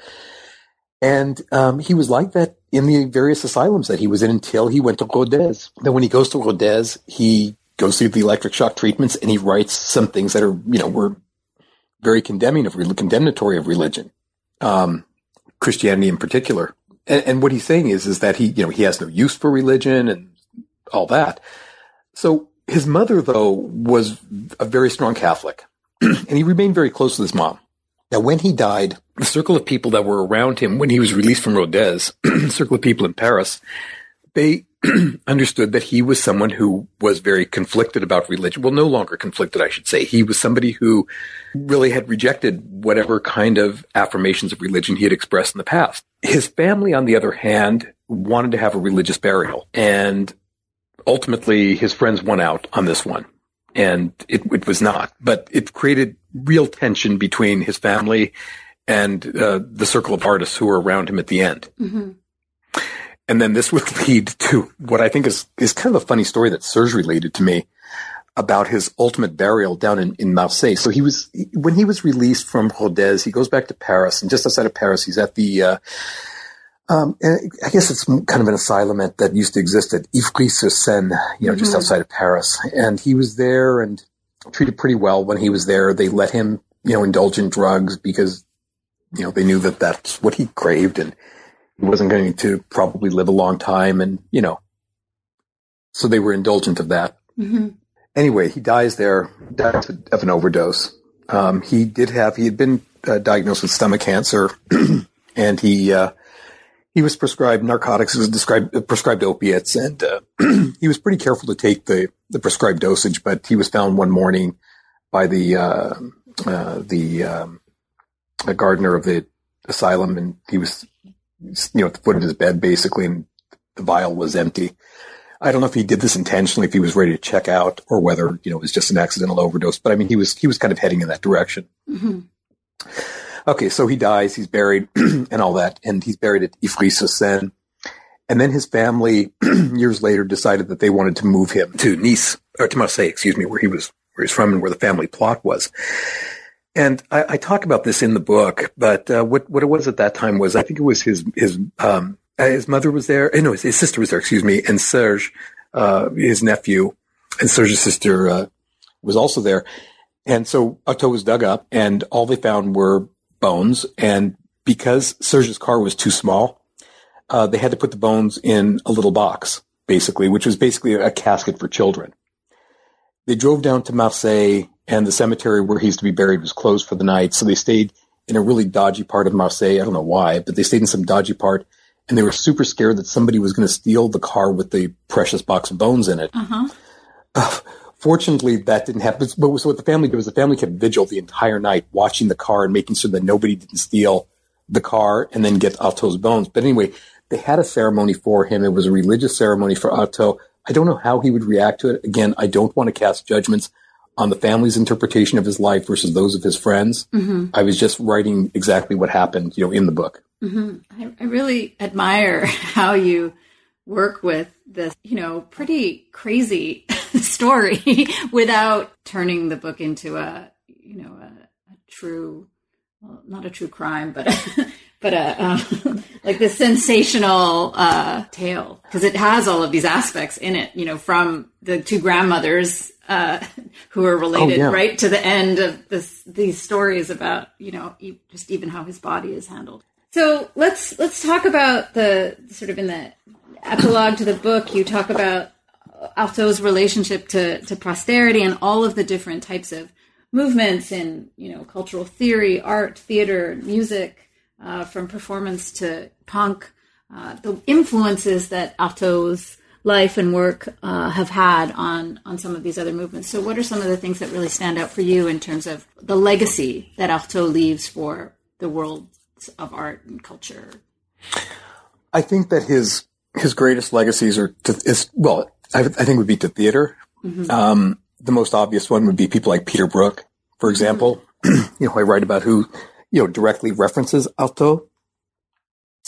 And um, he was like that in the various asylums that he was in until he went to Rodez. Then when he goes to Rodez, he goes through the electric shock treatments and he writes some things that are, you know, were very condemning of condemnatory of religion, um, Christianity in particular. And, and what he's saying is, is that he, you know, he has no use for religion and all that. So his mother, though, was a very strong Catholic. And he remained very close to his mom. Now, when he died, the circle of people that were around him when he was released from Rodez, circle of people in Paris, they understood that he was someone who was very conflicted about religion. Well, no longer conflicted, I should say. He was somebody who really had rejected whatever kind of affirmations of religion he had expressed in the past. His family, on the other hand, wanted to have a religious burial. And ultimately, his friends won out on this one and it, it was not. But it created real tension between his family and uh, the circle of artists who were around him at the end. Mm-hmm. And then this would lead to what I think is is kind of a funny story that Serge related to me about his ultimate burial down in, in Marseille. So he was when he was released from Rodez, he goes back to Paris, and just outside of Paris, he's at the uh, um, I guess it's kind of an asylum that used to exist at Ivry-sur-Seine, you know, mm-hmm. just outside of Paris. And he was there and treated pretty well when he was there. They let him, you know, indulge in drugs because, you know, they knew that that's what he craved and he wasn't going to probably live a long time. And, you know, so they were indulgent of that. Mm-hmm. Anyway, he dies there, dies of an overdose. Um, he did have, he had been uh, diagnosed with stomach cancer and he, uh, he was prescribed narcotics, was described, prescribed opiates, and uh, he was pretty careful to take the, the prescribed dosage. But he was found one morning by the uh, uh, the um, gardener of the asylum, and he was you know at the foot of his bed basically, and the vial was empty. I don't know if he did this intentionally, if he was ready to check out, or whether you know it was just an accidental overdose. But I mean, he was he was kind of heading in that direction. Mm-hmm. Okay, so he dies, he's buried and all that, and he's buried at Ivry-sur-Seine. And then his family, years later, decided that they wanted to move him to Nice, or to Marseille, excuse me, where he was, where he's from and where the family plot was. And I, I talk about this in the book, but uh, what what it was at that time was I think it was his his um, uh, his mother was there, eh, no, his, his, sister was there, excuse me, and Serge, uh, his nephew, and Serge's sister uh, was also there. And so Artaud was dug up, and all they found were bones. And because Serge's car was too small, uh, they had to put the bones in a little box, basically, which was basically a casket for children. They drove down to Marseille, and the cemetery where he's to be buried was closed for the night. So they stayed in a really dodgy part of Marseille. I don't know why, but they stayed in some dodgy part, and they were super scared that somebody was going to steal the car with the precious box of bones in it. Uh-huh. Fortunately, that didn't happen. But so what the family did was the family kept vigil the entire night, watching the car and making sure that nobody didn't steal the car and then get Artaud's bones. But anyway, they had a ceremony for him. It was a religious ceremony for Artaud. I don't know how he would react to it. Again, I don't want to cast judgments on the family's interpretation of his life versus those of his friends. Mm-hmm. I was just writing exactly what happened, you know, in the book. Mm-hmm. I, I, really admire how you work with this, you know, pretty crazy story without turning the book into a, you know, a, a true, well, not a true crime, but but a um, like the sensational uh, tale because it has all of these aspects in it. You know, from the two grandmothers uh, who are related, oh, yeah. right, to the end of this these stories about you know e- just even how his body is handled. So let's let's talk about the sort of in the epilogue to the book. You talk about Artaud's relationship to to posterity and all of the different types of movements in you know cultural theory, art, theater, music uh, from performance to punk, uh, the influences that Artaud's life and work uh, have had on on some of these other movements. So, what are some of the things that really stand out for you in terms of the legacy that Artaud leaves for the world of art and culture? I think that his his greatest legacies are to, is well, I, I think would be to theater. Mm-hmm. Um, the most obvious one would be people like Peter Brook, for example. Mm-hmm. you know, I write about who you know, directly references Artaud.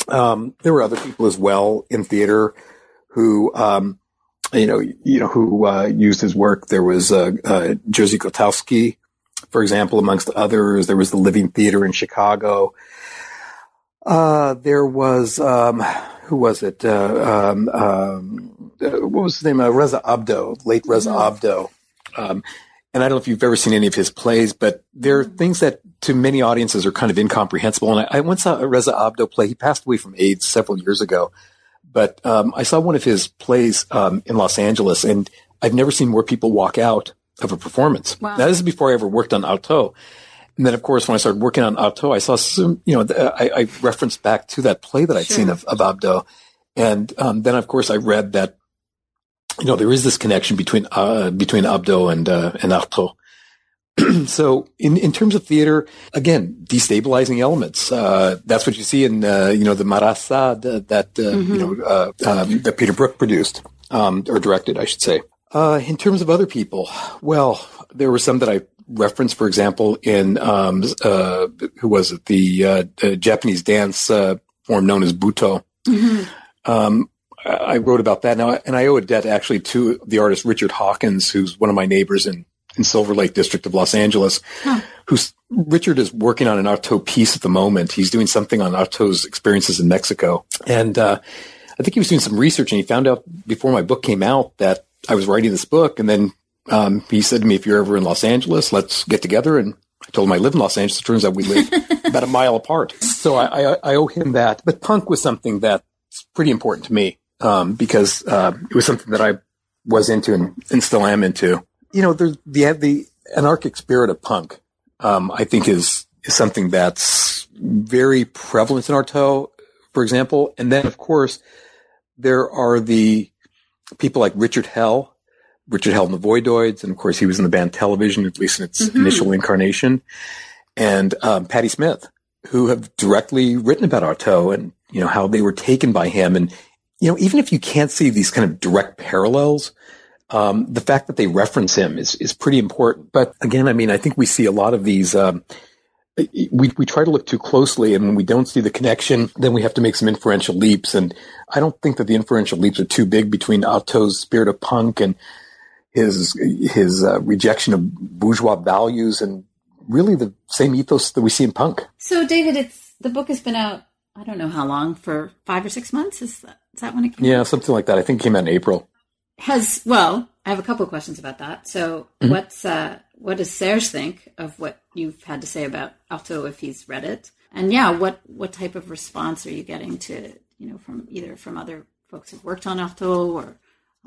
Um, there were other people as well in theater who, um, you know, you know, who, uh, used his work. There was, uh, uh, Jerzy Grotowski, for example, amongst others. There was the Living Theater in Chicago. Uh, there was, um, who was it? Uh, um, um, uh, what was his name? Reza Abdoh, late Reza mm-hmm. Abdoh. Um, and I don't know if you've ever seen any of his plays, but there are things that to many audiences are kind of incomprehensible. And I, I once saw a Reza Abdoh play. He passed away from AIDS several years ago, but um, I saw one of his plays um, in Los Angeles, and I've never seen more people walk out of a performance. Wow. Now, this is before I ever worked on Artaud. And then, of course, when I started working on Artaud, I saw some, you know, I, I referenced back to that play that I'd sure. seen of, of Abdoh. And um, then, of course, I read that you know, there is this connection between, uh, between Abdoh and, uh, and Artaud. so in, in terms of theater, again, destabilizing elements. Uh, that's what you see in, uh, you know, the Marat/Sade that, that uh, mm-hmm. you know, uh, um, that Peter Brook produced, um, or directed, I should say. Uh, in terms of other people, well, there were some that I referenced, for example, in, um, uh, who was it? The, uh Japanese dance, uh, form known as butoh. Mm-hmm. Um, I wrote about that now, and I owe a debt actually to the artist Richard Hawkins, who's one of my neighbors in, in Silver Lake District of Los Angeles. Huh. Who's Richard is working on an Artaud piece at the moment. He's doing something on Artaud's experiences in Mexico, and uh, I think he was doing some research, and he found out before my book came out that I was writing this book, and then um, he said to me, "If you're ever in Los Angeles, let's get together." And I told him I live in Los Angeles. It turns out we live about a mile apart, so I, I, I owe him that. But punk was something that's pretty important to me um, because uh, it was something that I was into and, and still am into. You know, the the, the anarchic spirit of punk, um, I think, is is something that's very prevalent in Artaud, for example. And then, of course, there are the people like Richard Hell, Richard Hell and the Voidoids, and of course, he was in the band Television, at least in its mm-hmm. initial incarnation, and um, Patti Smith, who have directly written about Artaud and you know how they were taken by him and you know, even if you can't see these kind of direct parallels, um, the fact that they reference him is is pretty important. But again, I mean, I think we see a lot of these. Um, we we try to look too closely, and when we don't see the connection, then we have to make some inferential leaps. And I don't think that the inferential leaps are too big between Artaud's spirit of punk and his his uh, rejection of bourgeois values, and really the same ethos that we see in punk. So, David, it's the book has been out. I don't know how long for five or six months. Is that is that when it came yeah, out? something like that. I think it came out in April. Has well, I have a couple of questions about that. So, mm-hmm. what's uh, what does Serge think of what you've had to say about Artaud if he's read it? And yeah, what what type of response are you getting to you know from either from other folks who've worked on Artaud or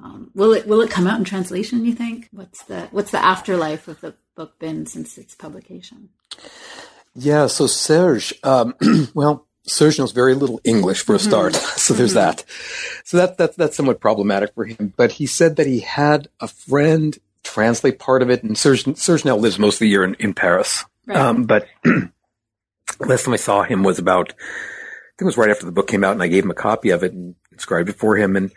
um, will it will it come out in translation? You think? What's the what's the afterlife of the book been since its publication? Yeah, so Serge, um, well, Serge knows very little English for a mm-hmm. start. Mm-hmm. so there's mm-hmm. that. So that, that, that's somewhat problematic for him. But he said that he had a friend translate part of it. And Serge, Serge now lives most of the year in, in Paris. Right. Um, but last time I saw him was about, I think it was right after the book came out and I gave him a copy of it and inscribed it for him. And,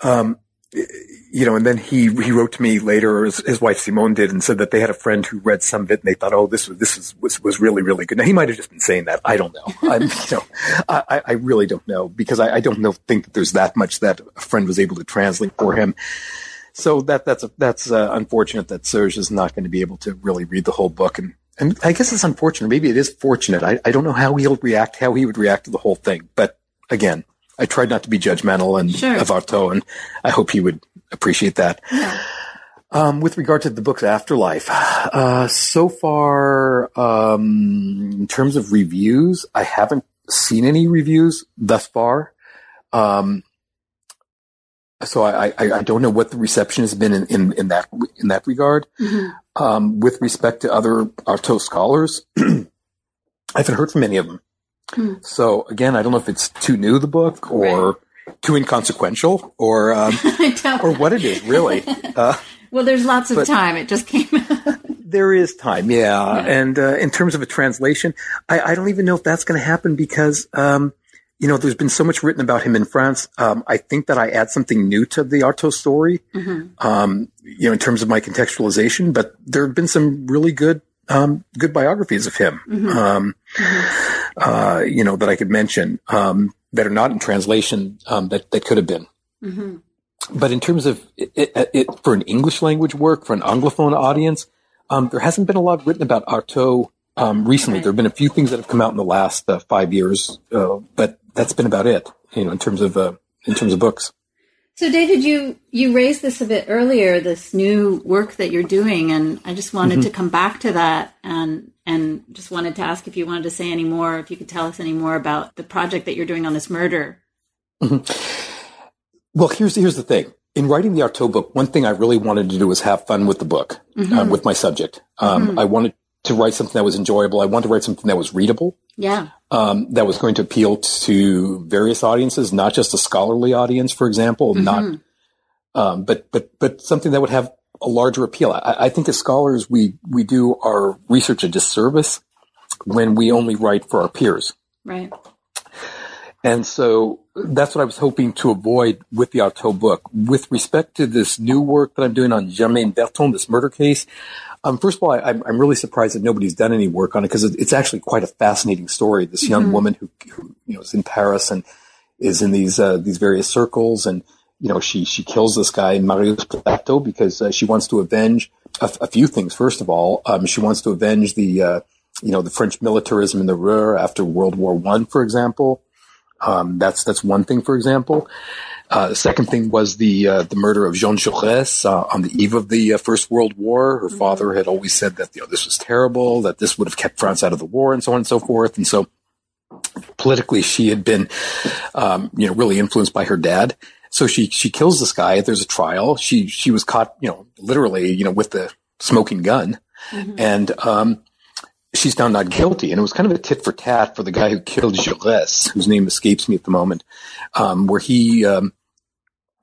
um, you know, and then he he wrote to me later, or his, his, wife Simone did, and said that they had a friend who read some of it, and they thought, oh, this was this was was, was really really good. Now he might have just been saying that. I don't know. I'm, you know, I, I really don't know because I, I don't know think that there's that much that a friend was able to translate for him. So that that's a, that's uh, unfortunate that Serge is not going to be able to really read the whole book, and and I guess it's unfortunate. Maybe it is fortunate. I, I don't know how he'll react, how he would react to the whole thing. But again, I tried not to be judgmental and sure. of Artaud, and I hope he would appreciate that. Yeah. Um, with regard to the book's afterlife, uh, so far, um, in terms of reviews, I haven't seen any reviews thus far. Um, so I, I, I, don't know what the reception has been in, in, in that in that regard. Mm-hmm. Um, with respect to other Artaud scholars, I haven't heard from any of them. Mm. So again, I don't know if it's too new the book or right. too inconsequential or um, or what it is really. Uh, well, there's lots of time. It just came. there is time, yeah. yeah. And uh, in terms of a translation, I, I, don't even know if that's going to happen because. Um, you know, there's been so much written about him in France. Um, I think that I add something new to the Artaud story, mm-hmm. um, you know, in terms of my contextualization. But there have been some really good, um, good biographies of him, mm-hmm. Um, mm-hmm. Uh, you know, that I could mention um, that are not in translation um, that that could have been. Mm-hmm. But in terms of it, it, it, for an English language work for an Anglophone audience, there hasn't been a lot written about Artaud um, recently. Right. There have been a few things that have come out in the last uh, five years, uh, but that's been about it. You know, in terms of uh, in terms of books. So, David, you you raised this a bit earlier, this new work that you're doing, and I just wanted mm-hmm. to come back to that and and just wanted to ask if you wanted to say any more, if you could tell us any more about the project that you're doing on this murder. Mm-hmm. Well, here's here's the thing. In writing the Artaud book, one thing I really wanted to do was have fun with the book, mm-hmm. um, with my subject. Um, Mm-hmm. I wanted to write something that was enjoyable. I wanted to write something that was readable. Yeah. Um, that was going to appeal to various audiences, not just a scholarly audience, for example, Mm-hmm. not, um, but, but, but something that would have a larger appeal. I, I think as scholars, we, we do our research a disservice when we only write for our peers. Right. And so that's what I was hoping to avoid with the Artaud book. With respect to this new work that I'm doing on Germaine Berton, this murder case, um, first of all, I, am really surprised that nobody's done any work on it because it's actually quite a fascinating story. This young Mhm. woman who, who, you know, is in Paris and is in these uh, these various circles, and you know, she she kills this guy Marius Plateau because uh, she wants to avenge a, a few things. First of all, um, she wants to avenge the uh, you know the French militarism in the Ruhr after World War One, for example. Um, that's that's one thing, for example. Uh, the second thing was the uh, the murder of Jean Jaurès uh, on the eve of the uh, First World War. Her father had always said that you know this was terrible, that this would have kept France out of the war, and so on and so forth. And so politically, she had been um, you know really influenced by her dad. So she she kills this guy. There's a trial. She she was caught you know literally you know with the smoking gun, Mhm. and um, she's found not guilty. And it was kind of a tit for tat for the guy who killed Jaurès, whose name escapes me at the moment, um, where he um,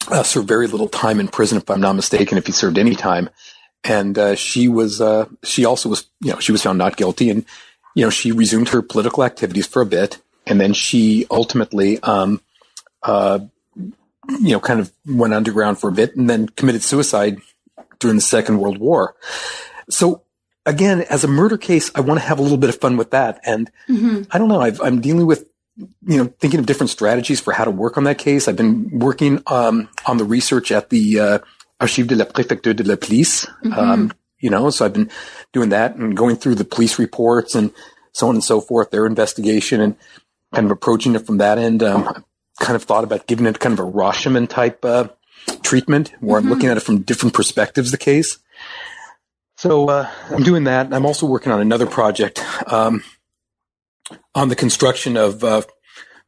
uh, served very little time in prison, if I'm not mistaken, if he served any time. And uh, she was, uh, she also was, you know, she was found not guilty, and you know, she resumed her political activities for a bit, and then she ultimately, um, uh, you know, kind of went underground for a bit, and then committed suicide during the Second World War. So again, as a murder case, I want to have a little bit of fun with that. And Mhm. I don't know, I've, I'm dealing with, you know, thinking of different strategies for how to work on that case. I've been working um, on the research at the uh, Archives de la Préfecture de la Police. Um, you know, so I've been doing that and going through the police reports and so on and so forth, their investigation and kind of approaching it from that end. Um, kind of thought about giving it kind of a Rashomon type uh, treatment where I'm looking at it from different perspectives, the case. So uh, I'm doing that. I'm also working on another project um, on the construction of uh,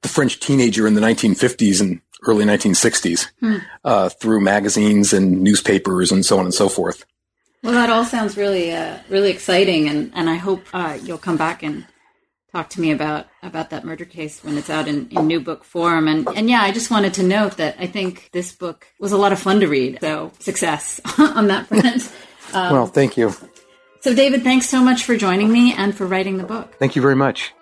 the French teenager in the 1950s and early 1960s Hmm. uh, through magazines and newspapers and so on and so forth. Well, that all sounds really, uh, really exciting, and, and I hope uh, you'll come back and talk to me about about that murder case when it's out in, in new book form. And and yeah, I just wanted to note that I think this book was a lot of fun to read. So success on that front. Um, well, thank you. so, David, thanks so much for joining me and for writing the book. Thank you very much.